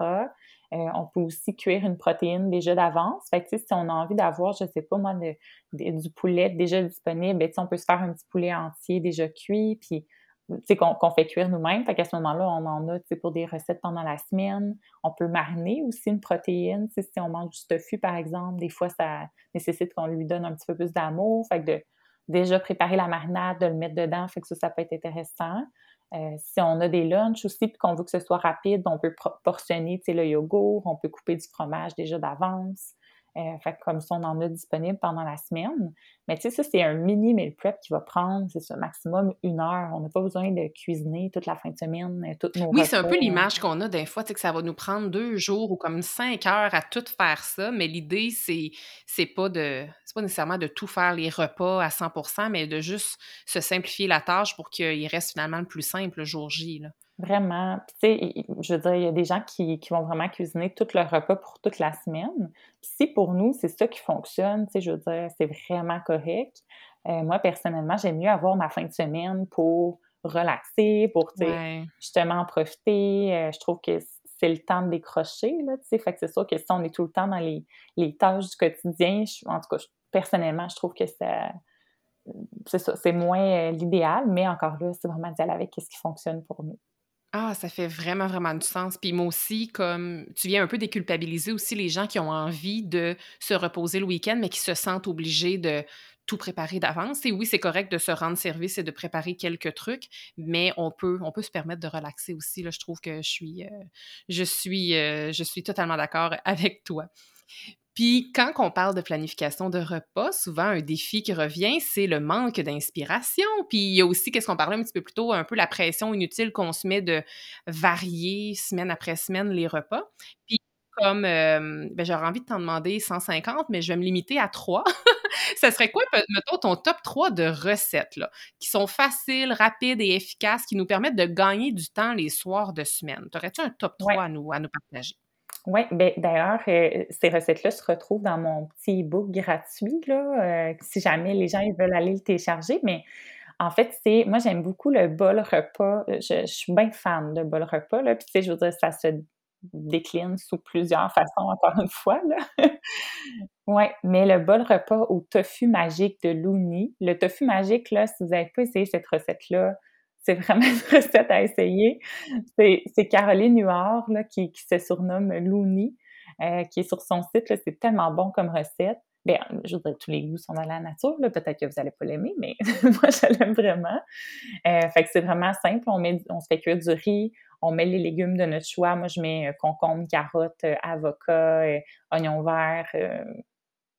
Euh, on peut aussi cuire une protéine déjà d'avance. Fait que, si on a envie d'avoir, je sais pas moi, du poulet déjà disponible, ben, on peut se faire un petit poulet entier déjà cuit, puis qu'on fait cuire nous-mêmes. Fait qu'à ce moment-là, on en a pour des recettes pendant la semaine. On peut mariner aussi une protéine. Si on mange du tofu, par exemple, des fois, ça nécessite qu'on lui donne un petit peu plus d'amour. Fait que de déjà préparer la marinade, de le mettre dedans, fait que ça, ça peut être intéressant. Euh, si on a des lunchs aussi, puis qu'on veut que ce soit rapide, on peut portionner le yogourt, on peut couper du fromage déjà d'avance. Euh, fait comme ça, on en a disponible pendant la semaine. Mais tu sais, ça, c'est un mini meal prep qui va prendre, c'est ça, maximum une heure. On n'a pas besoin de cuisiner toute la fin de semaine, euh, toutes nos Oui, c'est un peu l'image qu'on a des fois, tu sais, que ça va nous prendre deux jours ou comme cinq heures à tout faire ça. Mais l'idée, c'est, c'est pas de, c'est pas nécessairement de tout faire les repas à 100% mais de juste se simplifier la tâche pour qu'il reste finalement le plus simple le jour J. Là. Vraiment. tu sais, je veux dire, il y a des gens qui, qui, vont vraiment cuisiner tout leur repas pour toute la semaine. si pour nous, c'est ça qui fonctionne, tu sais, je veux dire, c'est vraiment correct. Euh, moi, personnellement, j'aime mieux avoir ma fin de semaine pour relaxer, pour, tu sais, justement en profiter. Euh, je trouve que c'est le temps de décrocher, là, tu sais. Fait que c'est sûr que si on est tout le temps dans les, les tâches du quotidien, en tout cas, personnellement, je trouve que ça c'est ça, c'est moins euh, l'idéal, mais encore là, c'est vraiment d'y aller avec ce qui fonctionne pour nous. Ah, ça fait vraiment, vraiment du sens. Puis moi aussi, comme tu viens un peu déculpabiliser aussi les gens qui ont envie de se reposer le week-end, mais qui se sentent obligés de tout préparer d'avance. Et oui, c'est correct de se rendre service et de préparer quelques trucs, mais on peut, on peut se permettre de relaxer aussi. Là, je trouve que je suis, euh, je suis, euh, je suis totalement d'accord avec toi. Puis quand on parle de planification de repas, souvent un défi qui revient, c'est le manque d'inspiration. Puis il y a aussi, qu'est-ce qu'on parlait un petit peu plus tôt, un peu la pression inutile qu'on se met de varier semaine après semaine les repas. Puis comme, euh, ben, j'aurais envie de t'en demander 150, mais je vais me limiter à trois. ça serait quoi, mettons, ton top 3 de recettes, là, qui sont faciles, rapides et efficaces, qui nous permettent de gagner du temps les soirs de semaine? T'aurais-tu un top 3 à, nous, à nous partager? Oui, ben, d'ailleurs, euh, ces recettes-là se retrouvent dans mon petit e-book gratuit, là, euh, si jamais les gens veulent aller le télécharger. Mais en fait, c'est moi, j'aime beaucoup le bol repas. Euh, je, suis bien fan de bol repas. Là. Puis, tu sais, je veux dire, ça se décline sous plusieurs façons, encore une fois. oui, mais le bol repas au tofu magique de Looney. Le tofu magique, là, si vous n'avez pas essayé cette recette-là, c'est vraiment une recette à essayer. C'est Caroline Huard là, qui, se surnomme Looney, euh, qui est sur son site. C'est tellement bon comme recette. Bien, je voudrais tous les goûts sont dans la nature. Peut-être que vous n'allez pas l'aimer, mais moi, je l'aime vraiment. Euh, fait que c'est vraiment simple. On, met, on se fait cuire du riz, on met les légumes de notre choix. Moi, je mets euh, concombre, carottes, avocat, oignon vert,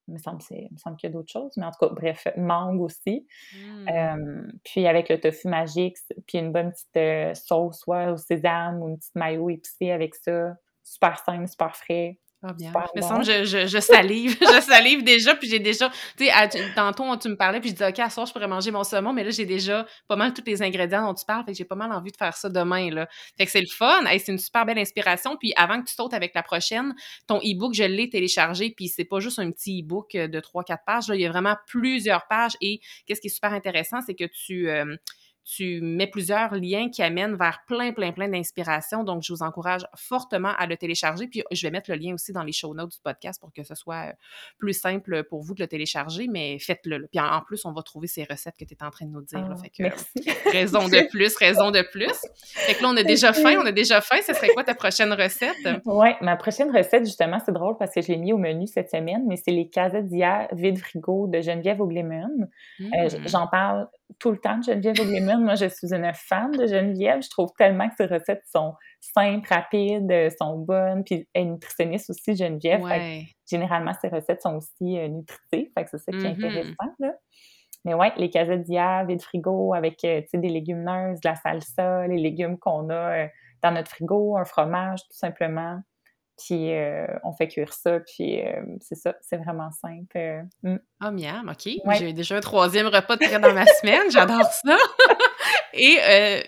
il me semble, qu'il y a d'autres choses, mais en tout cas, bref, mangue aussi. Mmh. puis avec le tofu magique, puis une bonne petite euh, sauce, soit au sésame ou une petite mayo épicée avec ça. Super simple, super frais. Ah bien. me semble je, je, je, salive. je salive déjà, puis j'ai déjà. Tu sais, tantôt, tu me parlais, puis je disais, OK, à soir, je pourrais manger mon saumon, mais là, j'ai déjà pas mal tous les ingrédients dont tu parles, fait que j'ai pas mal envie de faire ça demain, là. Fait que c'est le fun. c'est une super belle inspiration. Puis avant que tu sautes avec la prochaine, ton e-book, je l'ai téléchargé, puis c'est pas juste un petit e-book de 3-4 pages, là. Il y a vraiment plusieurs pages. Et qu'est-ce qui est super intéressant, c'est que tu. Euh, tu mets plusieurs liens qui amènent vers plein, plein, plein d'inspiration. Donc, je vous encourage fortement à le télécharger. Puis, je vais mettre le lien aussi dans les show notes du podcast pour que ce soit euh, plus simple pour vous de le télécharger, mais faites-le. Puis, en, plus, on va trouver ces recettes que tu es en train de nous dire. fait que, merci. raison de plus, raison de plus. Fait que là, on a déjà faim, on a déjà faim. Ce serait quoi ta prochaine recette? Oui, ma prochaine recette, justement, c'est drôle parce que je l'ai mis au menu cette semaine, mais c'est les quesadillas vide frigo de Geneviève Auglemon. Euh, mmh. J'en parle tout le temps de Geneviève Auglemon. Moi, je suis une fan de Geneviève. Je trouve tellement que ses recettes sont simples, rapides, euh, sont bonnes. Puis elle est nutritionniste aussi, Geneviève. généralement, ses recettes sont aussi euh, nutritives. Fait que c'est ça qui est mm-hmm. intéressant. Là. Mais ouais, les quesadillas vide frigo avec euh, des légumineuses, de la salsa, les légumes qu'on a dans notre frigo, un fromage, tout simplement. Puis euh, on fait cuire ça, puis euh, c'est ça, c'est vraiment simple. Euh, mm. Ah, miam, OK. J'ai déjà un troisième repas de près dans ma semaine, j'adore ça. Et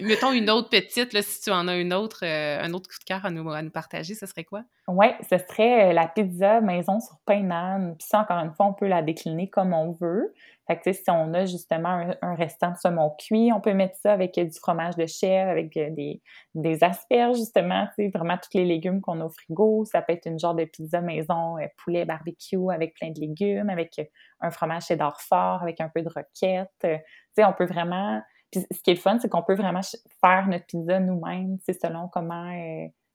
mettons une autre petite, si tu en as une autre, un autre coup de cœur à nous, à nous partager, ce serait quoi? Oui, ce serait la pizza maison sur pain d'âne. Puis ça, encore une fois, on peut la décliner comme on veut. Fait que, si on a justement un, restant de saumon cuit, on peut mettre ça avec du fromage de chèvre, avec des, des asperges, justement, vraiment tous les légumes qu'on a au frigo. Ça peut être une genre de pizza maison, poulet barbecue avec plein de légumes, avec un fromage cheddar fort, avec un peu de roquette. Tu sais, on peut vraiment... Puis ce qui est le fun, c'est qu'on peut vraiment faire notre pizza nous-mêmes, c'est selon comment,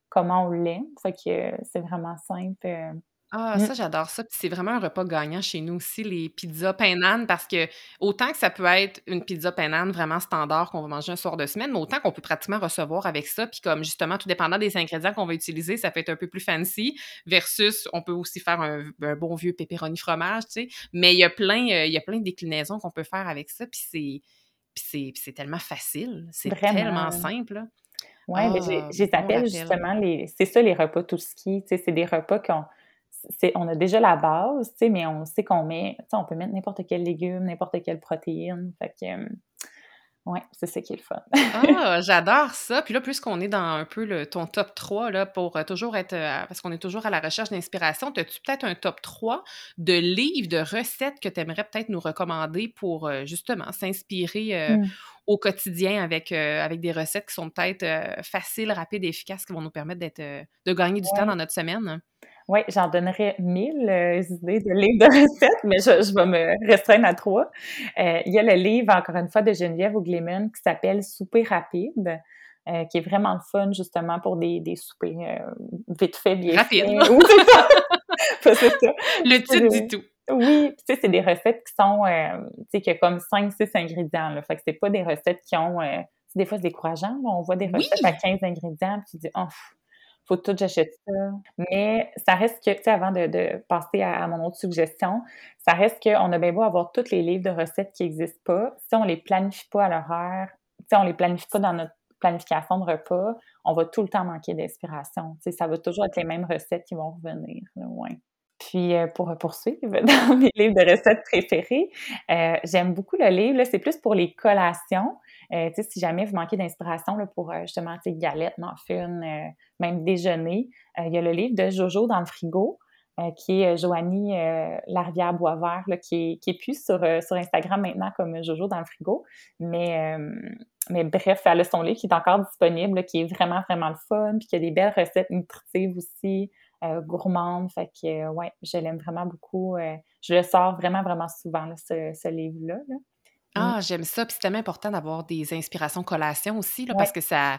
comment on l'aime. Fait que c'est vraiment simple. Ah, Mmh. ça, j'adore ça. Puis c'est vraiment un repas gagnant chez nous aussi, les pizzas pain d'âne, parce que autant que ça peut être une pizza pain d'âne vraiment standard qu'on va manger un soir de semaine, mais autant qu'on peut pratiquement recevoir avec ça. Puis comme justement, tout dépendant des ingrédients qu'on va utiliser, ça peut être un peu plus fancy, versus on peut aussi faire un, un bon vieux pepperoni fromage, tu sais. Mais il y a plein, euh, il y a plein de déclinaisons qu'on peut faire avec ça. Puis c'est, puis c'est, tellement facile, c'est tellement Vraiment. simple. Ouais, mais j'ai Ah, je les appelle justement les c'est ça les repas tout ski, c'est des repas qu'on c'est on a déjà la base, mais on sait qu'on met on peut mettre n'importe quel légume, n'importe quelle protéine, fait que, ouais, c'est ça qui est le fun. Ah, j'adore ça. Puis là, puisqu'on est dans un peu le, ton top 3, là, pour euh, toujours être, euh, parce qu'on est toujours à la recherche d'inspiration, as-tu peut-être un top 3 de livres, de recettes que tu aimerais peut-être nous recommander pour euh, justement s'inspirer euh, Mmh. au quotidien avec, euh, avec des recettes qui sont peut-être euh, faciles, rapides efficaces, qui vont nous permettre d'être, de gagner du temps dans notre semaine? Ouais, j'en donnerais 1000 heu, idées de livres de recettes, mais je je vais me restreindre à 3. Heu, il y a le livre, encore une fois, de Geneviève Ogleman qui s'appelle Souper rapide, heu, qui est vraiment le fun justement pour des des soupers, heu, vite fait, bien Rapide. faits. Oui, c'est ça! Le titre dit tout. Oui, tu sais, c'est des recettes qui sont, heu, tu sais, qui a comme 5-6 ingrédients, là. Fait que c'est pas des recettes qui ont, sais, des fois, c'est décourageant, là. On voit des Oui! recettes à 15 ingrédients, puis tu dis: «Oh, pff, faut tout j'achète ça». Mais ça reste que, tu sais, avant de de passer à mon autre suggestion, ça reste qu'on a bien beau avoir tous les livres de recettes qui existent pas, si on les planifie pas à l'horaire, tu sais, on les planifie pas dans notre planification de repas, on va tout le temps manquer d'inspiration. Tu sais, ça va toujours être les mêmes recettes qui vont revenir, là, ouais. Puis, heu, pour poursuivre dans mes livres de recettes préférés, heu, j'aime beaucoup le livre, c'est plus pour les collations. Sais, si jamais vous manquez d'inspiration, pour, heu, justement, galettes, muffins, heu, même déjeuner, il y a le livre de Jojo dans le frigo, qui est, Joanie, heu, Larivière-Boisvert, là, qui est qui est plus sur, sur Instagram maintenant comme Jojo dans le frigo. Mais, mais bref, elle a son livre qui est encore disponible, là, qui est vraiment, vraiment le fun, puis qui a des belles recettes nutritives aussi euh, gourmande. Fait que, euh, ouais, je l'aime vraiment beaucoup. euh, je le sors vraiment, vraiment souvent, là, ce, ce livre-là. là. Mm. Ah, j'aime ça. Puis c'est tellement important d'avoir des inspirations collation aussi, là, parce que ça,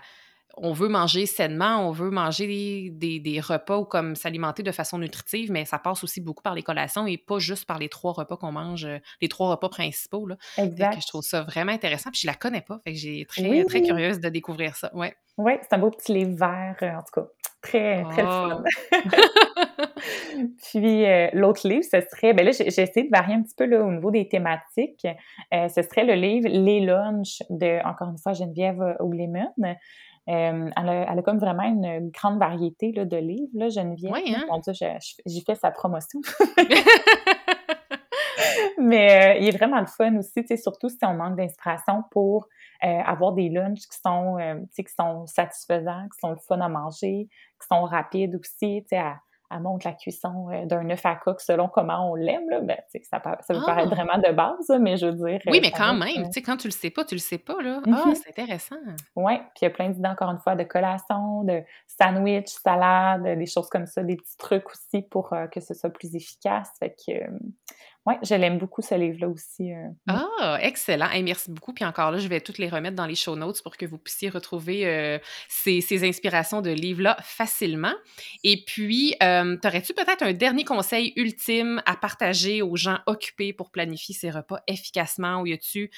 on veut manger sainement, on veut manger des, des- des repas ou comme s'alimenter de façon nutritive, mais ça passe aussi beaucoup par les collations et pas juste par les trois repas qu'on mange, euh, les trois repas principaux, là. Que je exact. trouve ça vraiment intéressant. Puis je la connais pas, fait que j'ai très, Oui, très curieuse de découvrir ça. Ouais. ouais, c'est un beau petit livre vert, euh, en tout cas. Très, très le fun. Oh! Puis euh, l'autre livre, ce serait, ben là, j'ai essayé de varier un petit peu là, au niveau des thématiques. Euh, ce serait le livre Les lunchs de, encore une fois, Geneviève Ogleman. Euh, elle, a, elle a comme vraiment une grande variété là, de livres, là, Geneviève. Ouais, hein? Mon Dieu, j'ai fait sa promotion. Mais euh, il est vraiment le fun aussi, surtout si on manque d'inspiration pour euh, avoir des lunchs qui sont, euh, qui sont satisfaisants, qui sont le fun à manger, qui sont rapides aussi, tu sais, à, à montre la cuisson euh, d'un œuf à coque selon comment on l'aime, là, ben, ça, ça peut paraître Ah! vraiment de base, mais je veux dire, Oui, euh, mais quand reste, même, tu sais, quand tu le sais pas, tu le sais pas, là. Ah, mhm. c'est intéressant. Ouais, puis il y a plein d'idées, encore une fois, de collations, de sandwich, salade, des choses comme ça, des petits trucs aussi pour euh, que ce soit plus efficace. Fait que, euh, ouais, je l'aime beaucoup, ce livre-là aussi. euh. Ah, excellent. Hey, merci beaucoup. Puis encore là, je vais toutes les remettre dans les show notes pour que vous puissiez retrouver euh, ces, ces inspirations de livres-là facilement. Et puis, euh, t'aurais-tu peut-être un dernier conseil ultime à partager aux gens occupés pour planifier ces repas efficacement? Ou y a-tu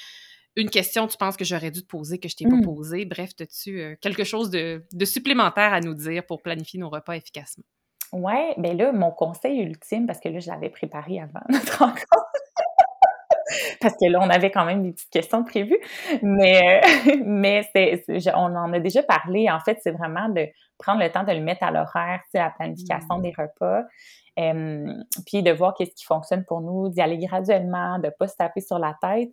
une question que tu penses que j'aurais dû te poser que je t'ai pas Mm. posée? Bref, as-tu quelque chose de, de supplémentaire à nous dire pour planifier nos repas efficacement? Ouais, ben là, mon conseil ultime, parce que là, je l'avais préparé avant notre rencontre, parce que là, on avait quand même des petites questions prévues, mais, euh, mais c'est, on en a déjà parlé. En fait, c'est vraiment de prendre le temps de le mettre à l'horaire, tu sais, la planification Mm. des repas, euh, puis de voir qu'est-ce qui fonctionne pour nous, d'y aller graduellement, de pas se taper sur la tête.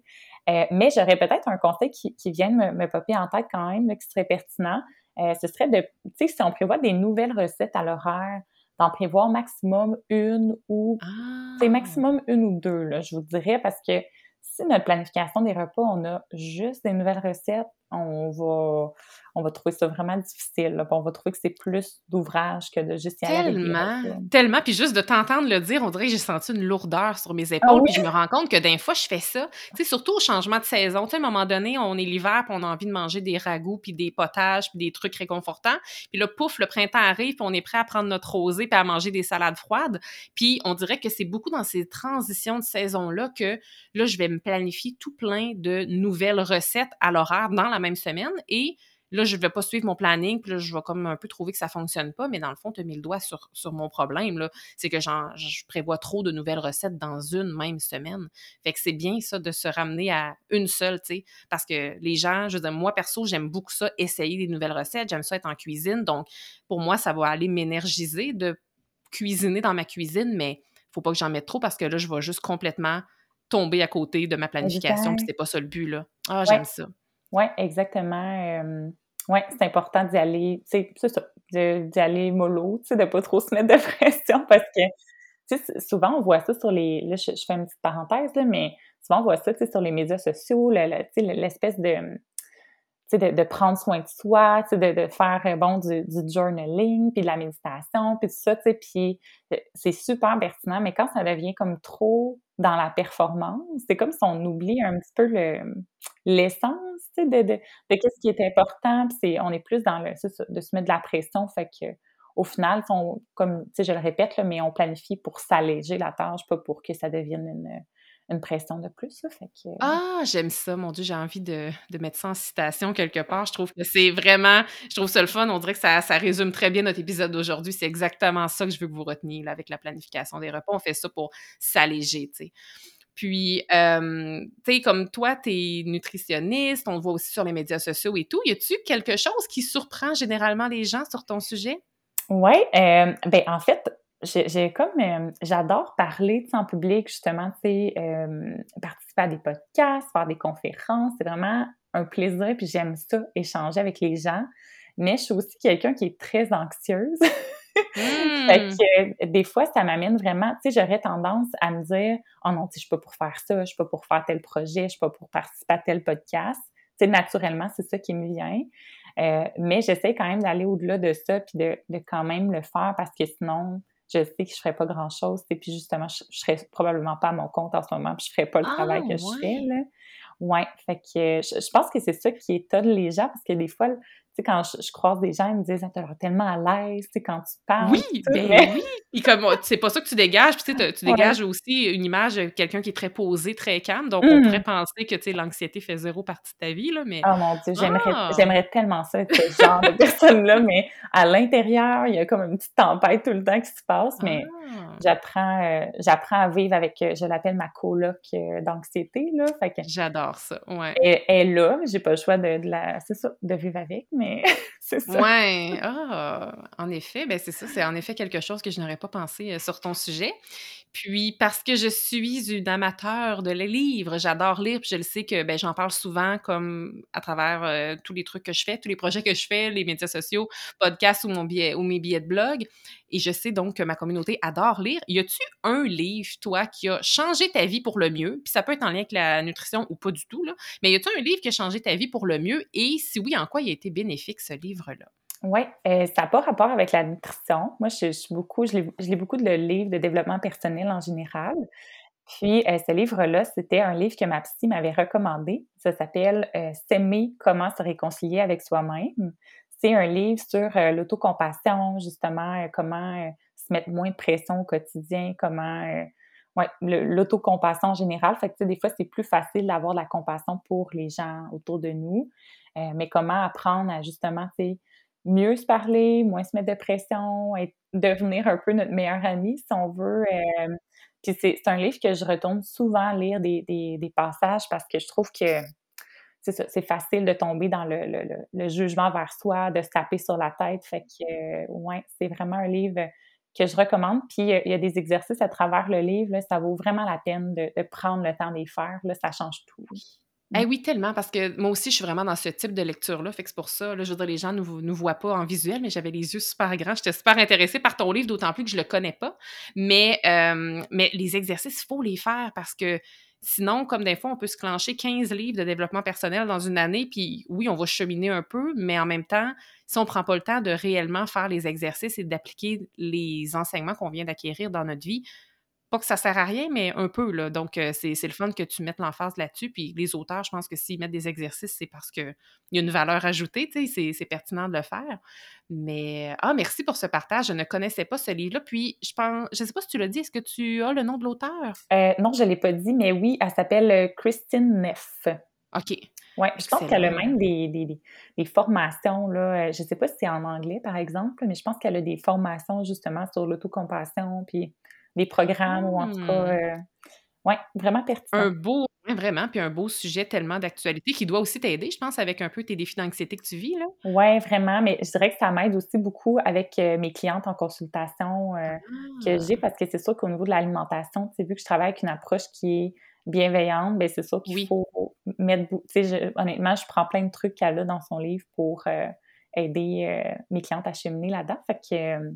Euh, mais j'aurais peut-être un conseil qui, qui vient de me, me popper en tête quand même, là, qui serait pertinent. Euh, ce serait de, tu sais, si on prévoit des nouvelles recettes à l'horaire, d'en prévoir maximum une ou c'est Ah! maximum une ou deux, là, je vous dirais, parce que si notre planification des repas, on a juste des nouvelles recettes, on va, on va trouver ça vraiment difficile. On va trouver que c'est plus d'ouvrage que de juste y aller Tellement, tellement. Puis juste de t'entendre le dire, on dirait que j'ai senti une lourdeur sur mes ah épaules. Puis je me rends compte que d'un fois, je fais ça. Tu sais, surtout au changement de saison. Tu sais, à un moment donné, on est l'hiver, puis on a envie de manger des ragoûts, puis des potages, puis des trucs réconfortants. Puis là, pouf, le printemps arrive, puis on est prêt à prendre notre rosée, puis à manger des salades froides. Puis on dirait que c'est beaucoup dans ces transitions de saison-là que là, je vais me planifier tout plein de nouvelles recettes à l'horaire dans la même semaine. Et là, je ne vais pas suivre mon planning, puis là, je vais comme un peu trouver que ça ne fonctionne pas, mais dans le fond, tu as mis le doigt sur, mon problème, C'est que je prévois trop de nouvelles recettes dans une même semaine. Fait que c'est bien, ça, de se ramener à une seule, tu sais, parce que les gens, je veux dire, moi, perso, j'aime beaucoup ça, essayer des nouvelles recettes, j'aime ça être en cuisine, donc pour moi, ça va aller m'énergiser de cuisiner dans ma cuisine, mais faut pas que j'en mette trop parce que là, je vais juste complètement tomber à côté de ma planification, puis c'est pas ça le but, là. Ah, j'aime ça. Oui, exactement. oui, c'est important d'y aller, c'est ça, d'y aller mollo, tu sais, de pas trop se mettre de pression parce que, tu sais, souvent on voit ça sur les, là, je, fais une petite parenthèse, là, mais souvent on voit ça, tu sais, sur les médias sociaux, l'espèce de, de, de, prendre soin de soi, de, de faire euh, bon du, du, journaling, puis de la méditation, puis tout ça, puis euh, c'est super pertinent, mais quand ça devient comme trop dans la performance, c'est comme si on oublie un petit peu l'essence de, de, de qu'est-ce qui est important, puis on est plus dans le de se mettre de la pression, fait que au final, on, comme je le répète, là, mais on planifie pour s'alléger la tâche, pas pour que ça devienne une une pression de plus. Ça, fait que... Ah, j'aime ça, mon Dieu, j'ai envie de, de, mettre ça en citation quelque part. Je trouve que c'est vraiment, je trouve ça le fun. On dirait que ça, ça résume très bien notre épisode d'aujourd'hui. C'est exactement ça que je veux que vous reteniez là, avec la planification des repas. On fait ça pour s'alléger, tu sais. Puis, euh, tu sais, comme toi, tu es nutritionniste, on le voit aussi sur les médias sociaux et tout. Y a-tu quelque chose qui surprend généralement les gens sur ton sujet? Oui, euh, ben en fait, j'ai comme euh, j'adore parler en public justement tu sais euh, participer à des podcasts faire des conférences c'est vraiment un plaisir puis j'aime ça échanger avec les gens. Mais je suis aussi quelqu'un qui est très anxieuse. Fait mmh. que des fois ça m'amène vraiment tu sais j'aurais tendance à me dire oh non tu sais je suis pas pour faire ça je suis pas pour faire tel projet je suis pas pour participer à tel podcast tu sais naturellement c'est ça qui me vient. Euh, mais j'essaie quand même d'aller au-delà de ça puis de, de quand même le faire parce que sinon je sais que je ferais pas grand chose. Et puis justement, je, je serais probablement pas à mon compte en ce moment, puis je ferais pas le travail ah, que je fais. Là. Ouais, fait que je, je pense que c'est ça qui étonne les gens parce que des fois, sais, quand je, croise des gens, ils me disent ah, « t'as l'air tellement à l'aise, tu sais, quand tu parles. » Oui, ben oui! Puis comme, c'est pas ça que tu dégages, puis tu, sais, tu dégages aussi une image de quelqu'un qui est très posé, très calme, donc on mmh. pourrait penser que, tu sais, l'anxiété fait zéro partie de ta vie, là, mais... Oh mon Dieu, j'aimerais, ah! j'aimerais tellement ça, être ce genre de personne-là, mais à l'intérieur, il y a comme une petite tempête tout le temps qui se passe, mais ah! j'apprends, euh, j'apprends à vivre avec, euh, je l'appelle ma coloc euh, d'anxiété, là, fait que... J'adore ça, ouais. Elle, est là, j'ai pas le choix de, de la... c'est ça, de vivre avec, mais c'est ça. Ouais, ah, en effet, ben c'est ça, c'est en effet quelque chose que je n'aurais pas pensé euh, sur ton sujet. Puis parce que je suis une amateur de les livres, j'adore lire, puis je le sais que ben, j'en parle souvent comme à travers euh, tous les trucs que je fais, tous les projets que je fais, les médias sociaux, podcasts ou, mon billet, ou mes billets de blog. Et je sais donc que ma communauté adore lire. Y a-tu un livre, toi, qui a changé ta vie pour le mieux? Puis ça peut être en lien avec la nutrition ou pas du tout, là. Mais y a-tu un livre qui a changé ta vie pour le mieux? Et si oui, en quoi il a été bénéfique, ce livre-là? Oui, euh, ça n'a pas rapport avec la nutrition. Moi, je, suis beaucoup, je lis, beaucoup de livres de développement personnel en général. Puis, euh, ce livre-là, c'était un livre que ma psy m'avait recommandé. Ça s'appelle euh, S'aimer, comment se réconcilier avec soi-même. C'est un livre sur l'autocompassion, justement, comment se mettre moins de pression au quotidien, comment ouais, l'autocompassion en général. Fait que, des fois, c'est plus facile d'avoir de la compassion pour les gens autour de nous. Mais comment apprendre à justement, mieux se parler, moins se mettre de pression, et devenir un peu notre meilleur ami, si on veut. Euh, puis c'est un livre que je retourne souvent lire des, passages parce que je trouve que c'est facile de tomber dans le, jugement vers soi, de se taper sur la tête. Fait que, euh, ouais, c'est vraiment un livre que je recommande. Puis il y a des exercices à travers le livre, ça vaut vraiment la peine de, prendre le temps de les faire. Ça change tout. Eh oui, tellement, parce que moi aussi, je suis vraiment dans ce type de lecture-là. Fait que c'est pour ça, là, je veux dire, les gens ne nous, nous voient pas en visuel, mais j'avais les yeux super grands. J'étais super intéressée par ton livre, d'autant plus que je le connais pas. Mais, euh, mais les exercices, il faut les faire parce que sinon, comme des fois, on peut se clencher 15 livres de développement personnel dans une année, puis oui, on va cheminer un peu, mais en même temps, si on prend pas le temps de réellement faire les exercices et d'appliquer les enseignements qu'on vient d'acquérir dans notre vie, pas que ça sert à rien, mais un peu, là. Donc, euh, c'est le fun que tu mettes l'emphase là-dessus. Puis les auteurs, je pense que s'ils mettent des exercices, c'est parce qu'il y a une valeur ajoutée, tu sais, c'est pertinent de le faire. Mais, ah, merci pour ce partage. Je ne connaissais pas ce livre-là. Puis, je pense, je sais pas si tu l'as dit, est-ce que tu as le nom de l'auteur? Euh, non, je ne l'ai pas dit, mais oui, elle s'appelle euh, Christine Neff. OK. Oui, je pense qu'elle a même des, des, des, formations, là. Je ne sais pas si c'est en anglais, par exemple, mais je pense qu'elle a des formations justement sur l'autocompassion, puis des programmes ou en tout cas, mmh. euh, ouais, vraiment pertinent. Un beau, vraiment, puis un beau sujet tellement d'actualité qui doit aussi t'aider, je pense, avec un peu tes défis d'anxiété que tu vis, là. Oui, vraiment, mais je dirais que ça m'aide aussi beaucoup avec euh, mes clientes en consultation euh, que j'ai, ah! parce que c'est sûr qu'au niveau de l'alimentation, tu sais, vu que je travaille avec une approche qui est bienveillante, bien, c'est sûr qu'il faut mettre... Tu sais, honnêtement, je prends plein de trucs qu'elle a dans son livre pour aider mes clientes à cheminer là-dedans. Fait que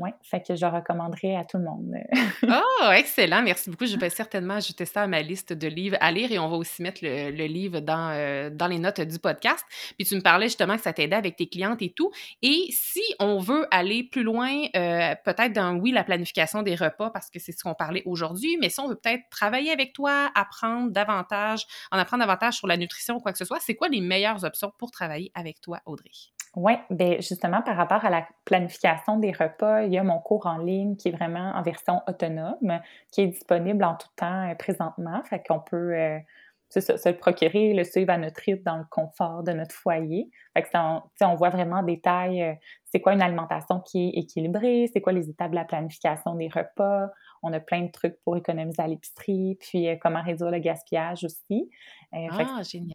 oui, fait que je recommanderais à tout le monde. oh, excellent. Merci beaucoup. Je vais certainement ajouter ça à ma liste de livres à lire et on va aussi mettre le, livre dans, euh, dans les notes du podcast. Puis tu me parlais justement que ça t'aidait avec tes clientes et tout. Et si on veut aller plus loin, euh, peut-être dans, oui, la planification des repas, parce que c'est ce qu'on parlait aujourd'hui, mais si on veut peut-être travailler avec toi, apprendre davantage, en apprendre davantage sur la nutrition ou quoi que ce soit, c'est quoi les meilleures options pour travailler avec toi, Audrey? Oui, bien justement par rapport à la planification des repas, il y a mon cours en ligne qui est vraiment en version autonome, qui est disponible en tout temps euh, présentement. Fait qu'on peut euh, se, le procurer, le suivre à notre rythme dans le confort de notre foyer. Fait que on, on voit vraiment en détail euh, c'est quoi une alimentation qui est équilibrée, c'est quoi les étapes de la planification des repas. On a plein de trucs pour économiser à l'épicerie, puis comment réduire le gaspillage aussi. ah, génial.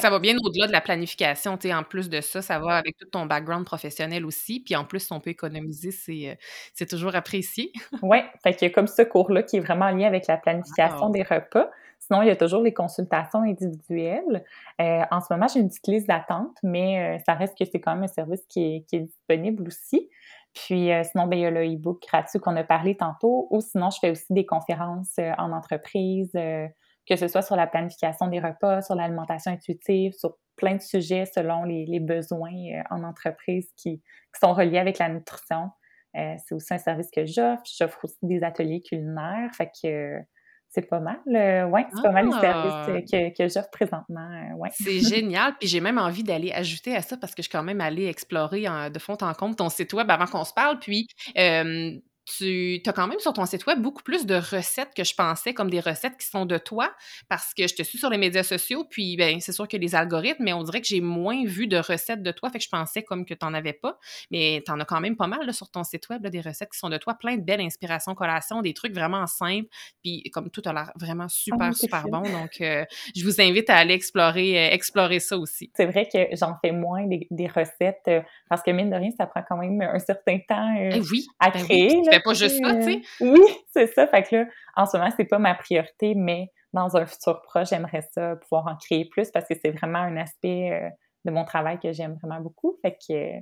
Ça va bien au-delà de la planification. En plus de ça, ça va avec tout ton background professionnel aussi. Puis en plus, on peut économiser, c'est, euh, toujours apprécié. oui, fait a comme ce cours-là qui est vraiment en lien avec la planification des repas. Sinon, il y a toujours les consultations individuelles. Euh, en ce moment, j'ai une petite liste d'attente, mais euh, ça reste que c'est quand même un service qui est, disponible aussi. Puis sinon, ben, il y a le e-book gratuit qu'on a parlé tantôt, ou sinon, je fais aussi des conférences en entreprise que ce soit sur la planification des repas, sur l'alimentation intuitive, sur plein de sujets selon les, besoins euh, en entreprise qui, sont reliés avec la nutrition. Euh, c'est aussi un service que j'offre. J'offre aussi des ateliers culinaires. Fait que euh, c'est pas mal. ouais, c'est pas mal les services ah! que, que j'offre présentement. ouais. C'est génial. Puis j'ai même envie d'aller ajouter à ça parce que je suis quand même allée explorer de fond en comble ton site web avant qu'on se parle. Puis tu as quand même sur ton site web beaucoup plus de recettes que je pensais, comme des recettes qui sont de toi, parce que je te suis sur les médias sociaux, puis ben, c'est sûr que les algorithmes, mais on dirait que j'ai moins vu de recettes de toi, fait que je pensais comme que tu n'en avais pas, mais tu en as quand même pas mal là, sur ton site web, des recettes qui sont de toi, plein de belles inspirations, collations, des trucs vraiment simples, puis comme tout a l'air vraiment super, ah, super bon, donc euh, je vous invite à aller explorer, euh, explorer ça aussi. C'est vrai que j'en fais moins des, recettes, euh, parce que mine de rien, ça prend quand même un certain temps eh oui, à ben créer Oui, c'est ça. Fait que là, en ce moment, c'est pas ma priorité, mais dans un futur proche, j'aimerais ça pouvoir en créer plus parce que c'est vraiment un aspect euh, de mon travail que j'aime vraiment beaucoup. Fait que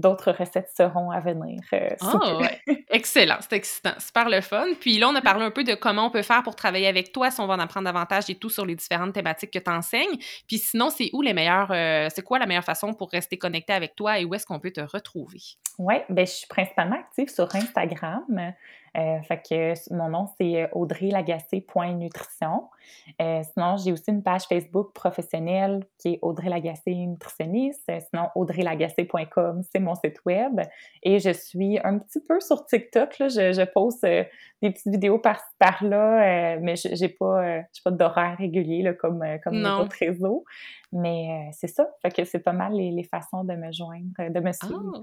d'autres recettes seront à venir. Euh, ah, ouais. Excellent, c'est excitant, super le fun. Puis là, on a parlé un peu de comment on peut faire pour travailler avec toi, si on va en apprendre davantage et tout sur les différentes thématiques que tu enseignes. Puis sinon, c'est où les meilleurs, euh, c'est quoi la meilleure façon pour rester connecté avec toi et où est-ce qu'on peut te retrouver? Oui, ben je suis principalement active sur Instagram. Euh, fait que mon nom, c'est euh, audreylagacé.nutrition. Euh, sinon, j'ai aussi une page Facebook professionnelle qui est Audrey Lagacé nutritionniste. Euh, sinon, audreylagacé.com, c'est mon site web. Et je suis un petit peu sur TikTok. Là. Je, je poste des petites vidéos par-ci par-là, mais j'ai pas, pas d'horaire régulier là, comme, comme les autres réseaux. Mais euh, c'est ça. Fait que c'est pas mal les, façons de me joindre, de me suivre.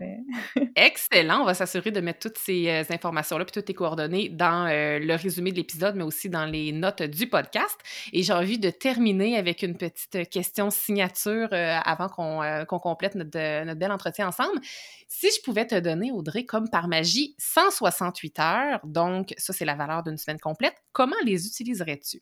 Ah! Excellent. On va s'assurer de mettre toutes ces euh, informations-là puis toutes tes coordonnées dans euh, le résumé de l'épisode, mais aussi dans les notes du podcast. Et j'ai envie de terminer avec une petite question signature avant qu'on complète notre, notre bel entretien ensemble. Si je pouvais te donner, Audrey, comme par magie, 168 heures, donc ça, c'est la valeur d'une semaine complète, comment les utiliserais-tu?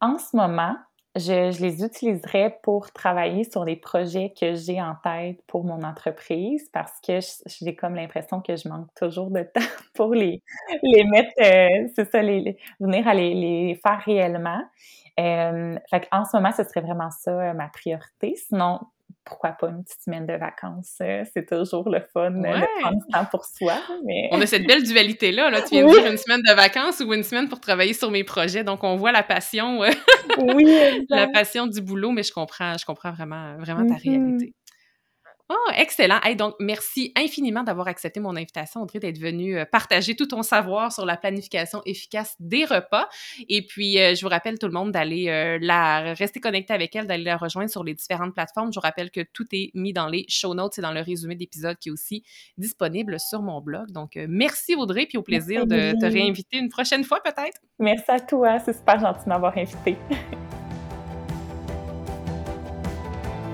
En ce moment, je, les utiliserais pour travailler sur les projets que j'ai en tête pour mon entreprise parce que j'ai comme l'impression que je manque toujours de temps pour les, les mettre, euh, c'est ça, les, venir à les, les faire réellement. Euh, fait en ce moment, ce serait vraiment ça euh, ma priorité. Sinon, pourquoi pas une petite semaine de vacances? Euh, c'est toujours le fun de prendre temps pour soi. On a cette belle dualité-là. Là. Tu viens de dire une semaine de vacances ou une semaine pour travailler sur mes projets. Donc, on voit la passion, euh, oui, la passion du boulot, mais je comprends, je comprends vraiment, vraiment ta mm-hmm. réalité. Oh, excellent. donc, merci infiniment d'avoir accepté mon invitation, Audrey, d'être venue euh, partager tout ton savoir sur la planification efficace des repas. Et puis, euh, je vous rappelle tout le monde d'aller euh, la rester connecté avec elle, d'aller la rejoindre sur les différentes plateformes. Je vous rappelle que tout est mis dans les show notes et dans le résumé d'épisode qui est aussi disponible sur mon blog. Donc, merci Audrey, puis au plaisir de te réinviter une prochaine fois peut-être. Merci à toi, c'est super gentil de m'avoir invité.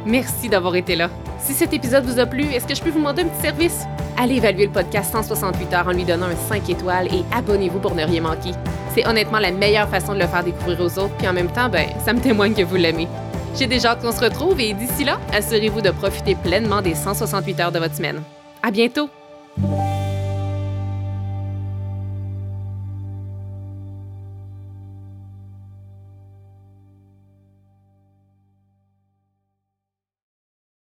merci d'avoir été là. Si cet épisode vous a plu, est-ce que je peux vous demander un petit service? Allez évaluer le podcast 168 heures en lui donnant un 5 étoiles et abonnez-vous pour ne rien manquer. C'est honnêtement la meilleure façon de le faire découvrir aux autres, puis en même temps, ben, ça me témoigne que vous l'aimez. J'ai déjà qu'on se retrouve et d'ici là, assurez-vous de profiter pleinement des 168 heures de votre semaine. À bientôt!